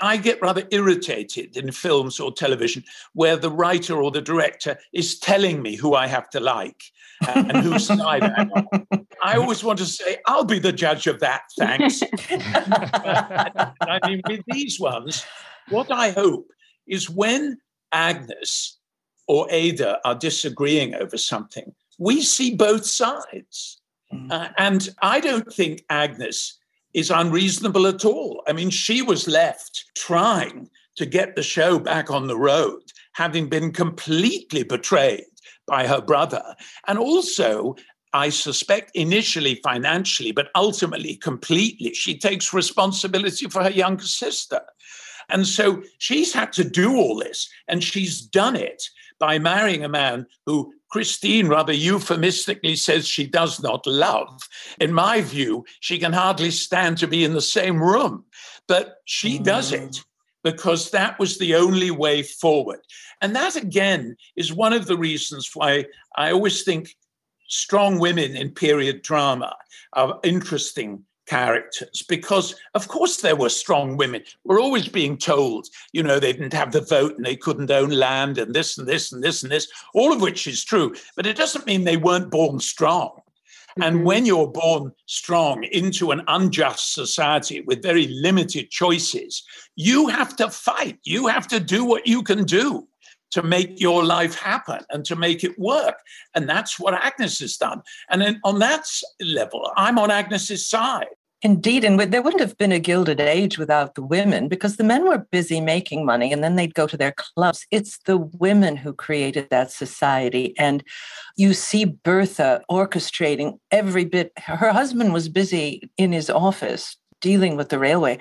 I get rather irritated in films or television where the writer or the director is telling me who I have to like and whose [laughs] side I'm on. I always want to say, I'll be the judge of that, thanks. [laughs] [laughs] I mean, with these ones, what I hope is when Agnes or Ada are disagreeing over something, we see both sides. Mm. Uh, and I don't think Agnes is unreasonable at all. I mean, she was left trying to get the show back on the road, having been completely betrayed by her brother. And also, I suspect initially financially, but ultimately completely, she takes responsibility for her younger sister. And so she's had to do all this, and she's done it by marrying a man who Christine rather euphemistically says she does not love. In my view, she can hardly stand to be in the same room, but she mm. does it because that was the only way forward. And that, again, is one of the reasons why I always think strong women in period drama are interesting characters because of course there were strong women we're always being told you know they didn't have the vote and they couldn't own land and this and this and this and this all of which is true but it doesn't mean they weren't born strong mm-hmm. and when you're born strong into an unjust society with very limited choices you have to fight you have to do what you can do to make your life happen and to make it work. And that's what Agnes has done. And then on that level, I'm on Agnes's side. Indeed, and there wouldn't have been a Gilded Age without the women because the men were busy making money and then they'd go to their clubs. It's the women who created that society. And you see Bertha orchestrating every bit. Her husband was busy in his office dealing with the railway.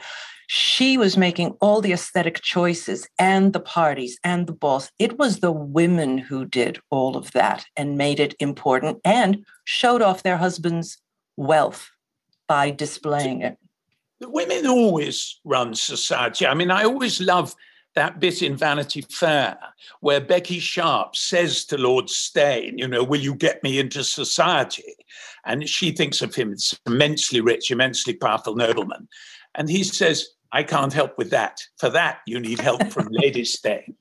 She was making all the aesthetic choices and the parties and the balls. It was the women who did all of that and made it important and showed off their husbands' wealth by displaying it. Women always run society. I mean, I always love that bit in Vanity Fair where Becky Sharp says to Lord Steyne, you know, will you get me into society? And she thinks of him as immensely rich, immensely powerful nobleman. And he says, I can't help with that. For that, you need help from [laughs] Lady Steyne.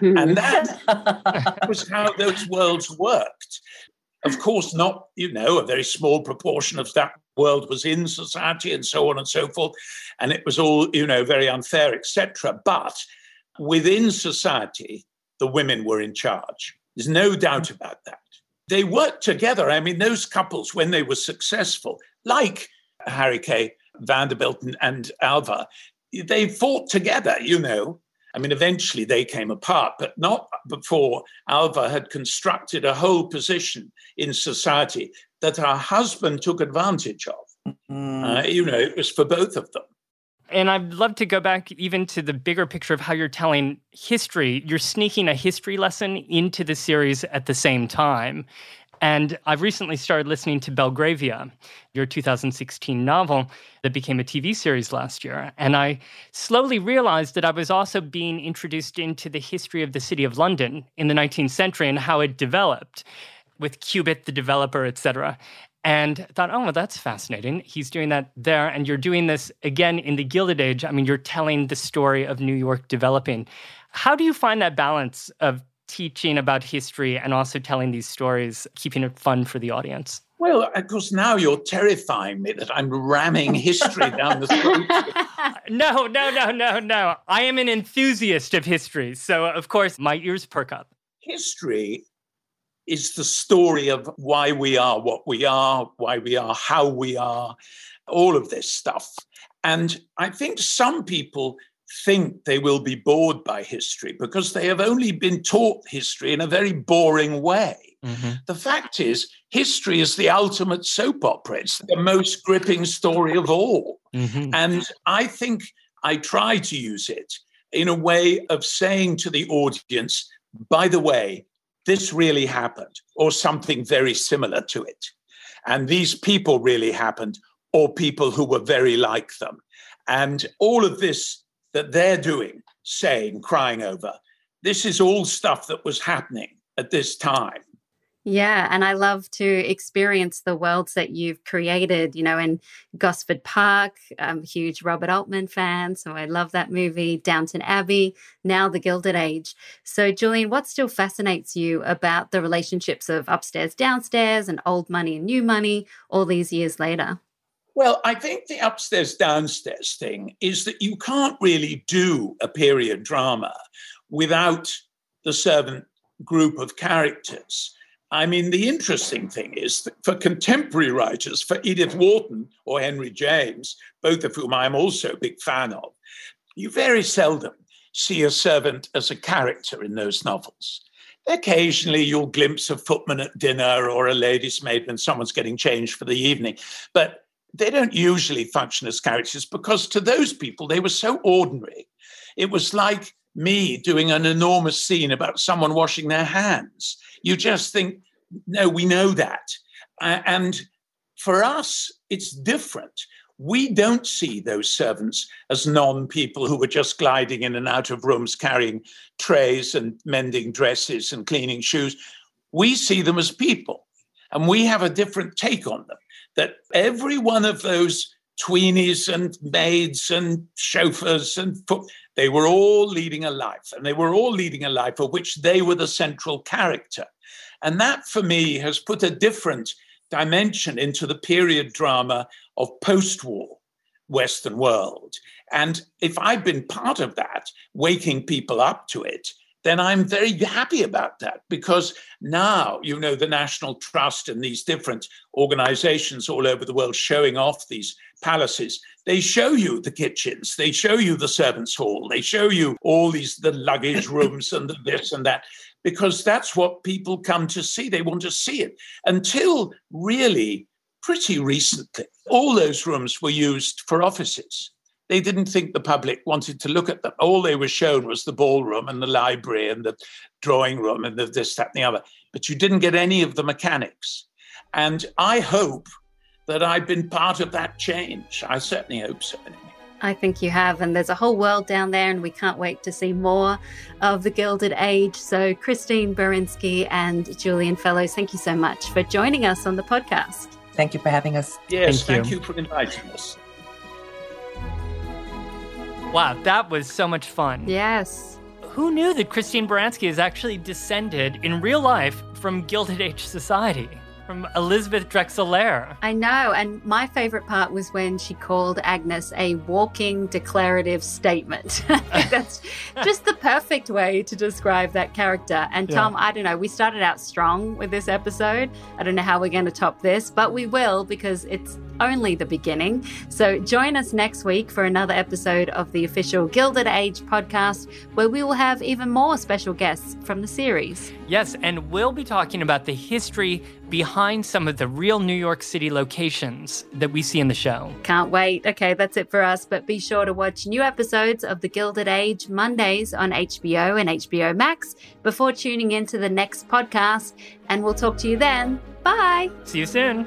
Hmm. and that [laughs] was how those worlds worked. Of course, not, you know, a very small proportion of that world was in society and so on and so forth. And it was all, you know, very unfair, etc. But within society, the women were in charge. There's no doubt about that. They worked together. I mean, those couples, when they were successful, like Harry K. Vanderbilt and, and Alva, they fought together, you know. I mean, eventually they came apart, but not before Alva had constructed a whole position in society that her husband took advantage of. Mm. Uh, you know, it was for both of them. And I'd love to go back even to the bigger picture of how you're telling history. You're sneaking a history lesson into the series at the same time. And I've recently started listening to Belgravia, your 2016 novel that became a TV series last year. And I slowly realized that I was also being introduced into the history of the city of London in the 19th century and how it developed with Cubitt, the developer, et cetera. And thought, oh, well, that's fascinating. He's doing that there. And you're doing this again in the Gilded Age. I mean, you're telling the story of New York developing. How do you find that balance of teaching about history and also telling these stories, keeping it fun for the audience? Well, of course, now you're terrifying me that I'm ramming history down the throat. [laughs] no, no, no, no, no. I am an enthusiast of history. So, of course, my ears perk up. History is the story of why we are what we are, why we are how we are, all of this stuff. And I think some people think they will be bored by history because they have only been taught history in a very boring way. Mm-hmm. The fact is, history is the ultimate soap opera. It's the most gripping story of all. Mm-hmm. And I think I try to use it in a way of saying to the audience, by the way, this really happened, or something very similar to it. And these people really happened, or people who were very like them. And all of this that they're doing, saying, crying over. This is all stuff that was happening at this time. Yeah, and I love to experience the worlds that you've created. You know, in Gosford Park, I'm a huge Robert Altman fan, so I love that movie. Downton Abbey, now The Gilded Age. So, Julian, what still fascinates you about the relationships of upstairs, downstairs, and old money and new money all these years later? Well, I think the upstairs downstairs thing is that you can't really do a period drama without the servant group of characters. I mean, the interesting thing is that for contemporary writers, for Edith Wharton or Henry James, both of whom I'm also a big fan of, you very seldom see a servant as a character in those novels. Occasionally, you'll glimpse a footman at dinner or a lady's maid when someone's getting changed for the evening. But they don't usually function as characters because to those people, they were so ordinary. It was like me doing an enormous scene about someone washing their hands. You just think, no, we know that. Uh, and for us, it's different. We don't see those servants as non people who were just gliding in and out of rooms carrying trays and mending dresses and cleaning shoes. We see them as people, and we have a different take on them that every one of those tweenies and maids and chauffeurs and foot, they were all leading a life and they were all leading a life of which they were the central character. And that for me has put a different dimension into the period drama of post war Western world. And if I've been part of that, waking people up to it, then I'm very happy about that because now, you know, the National Trust and these different organizations all over the world showing off these palaces, they show you the kitchens, they show you the servants' hall, they show you all these, the luggage [laughs] rooms and the this and that, because that's what people come to see. They want to see it. Until really pretty recently, all those rooms were used for offices they didn't think the public wanted to look at them. All they were shown was the ballroom and the library and the drawing room and the this, that, and the other. But you didn't get any of the mechanics. And I hope that I've been part of that change. I certainly hope so. Anyway. I think you have, and there's a whole world down there, and we can't wait to see more of the Gilded Age. So, Christine Baranski and Julian Fellowes, thank you so much for joining us on the podcast. Thank you for having us. Yes, thank, thank you. you for inviting us. Wow, that was so much fun. Yes. Who knew that Christine Baranski is actually descended in real life from Gilded Age society? From Elizabeth Drexel Lehr. I know. And my favorite part was when she called Agnes a walking declarative statement. [laughs] That's just the perfect way to describe that character. And Yeah. Tom, I don't know, we started out strong with this episode. I don't know how we're going to top this, but we will because it's only the beginning. So join us next week for another episode of the official Gilded Age podcast, where we will have even more special guests from the series. Yes, and we'll be talking about the history behind some of the real New York City locations that we see in the show. Can't wait. Okay, that's it for us. But be sure to watch new episodes of The Gilded Age Mondays on HBO and HBO Max before tuning into the next podcast. And we'll talk to you then. Bye. See you soon.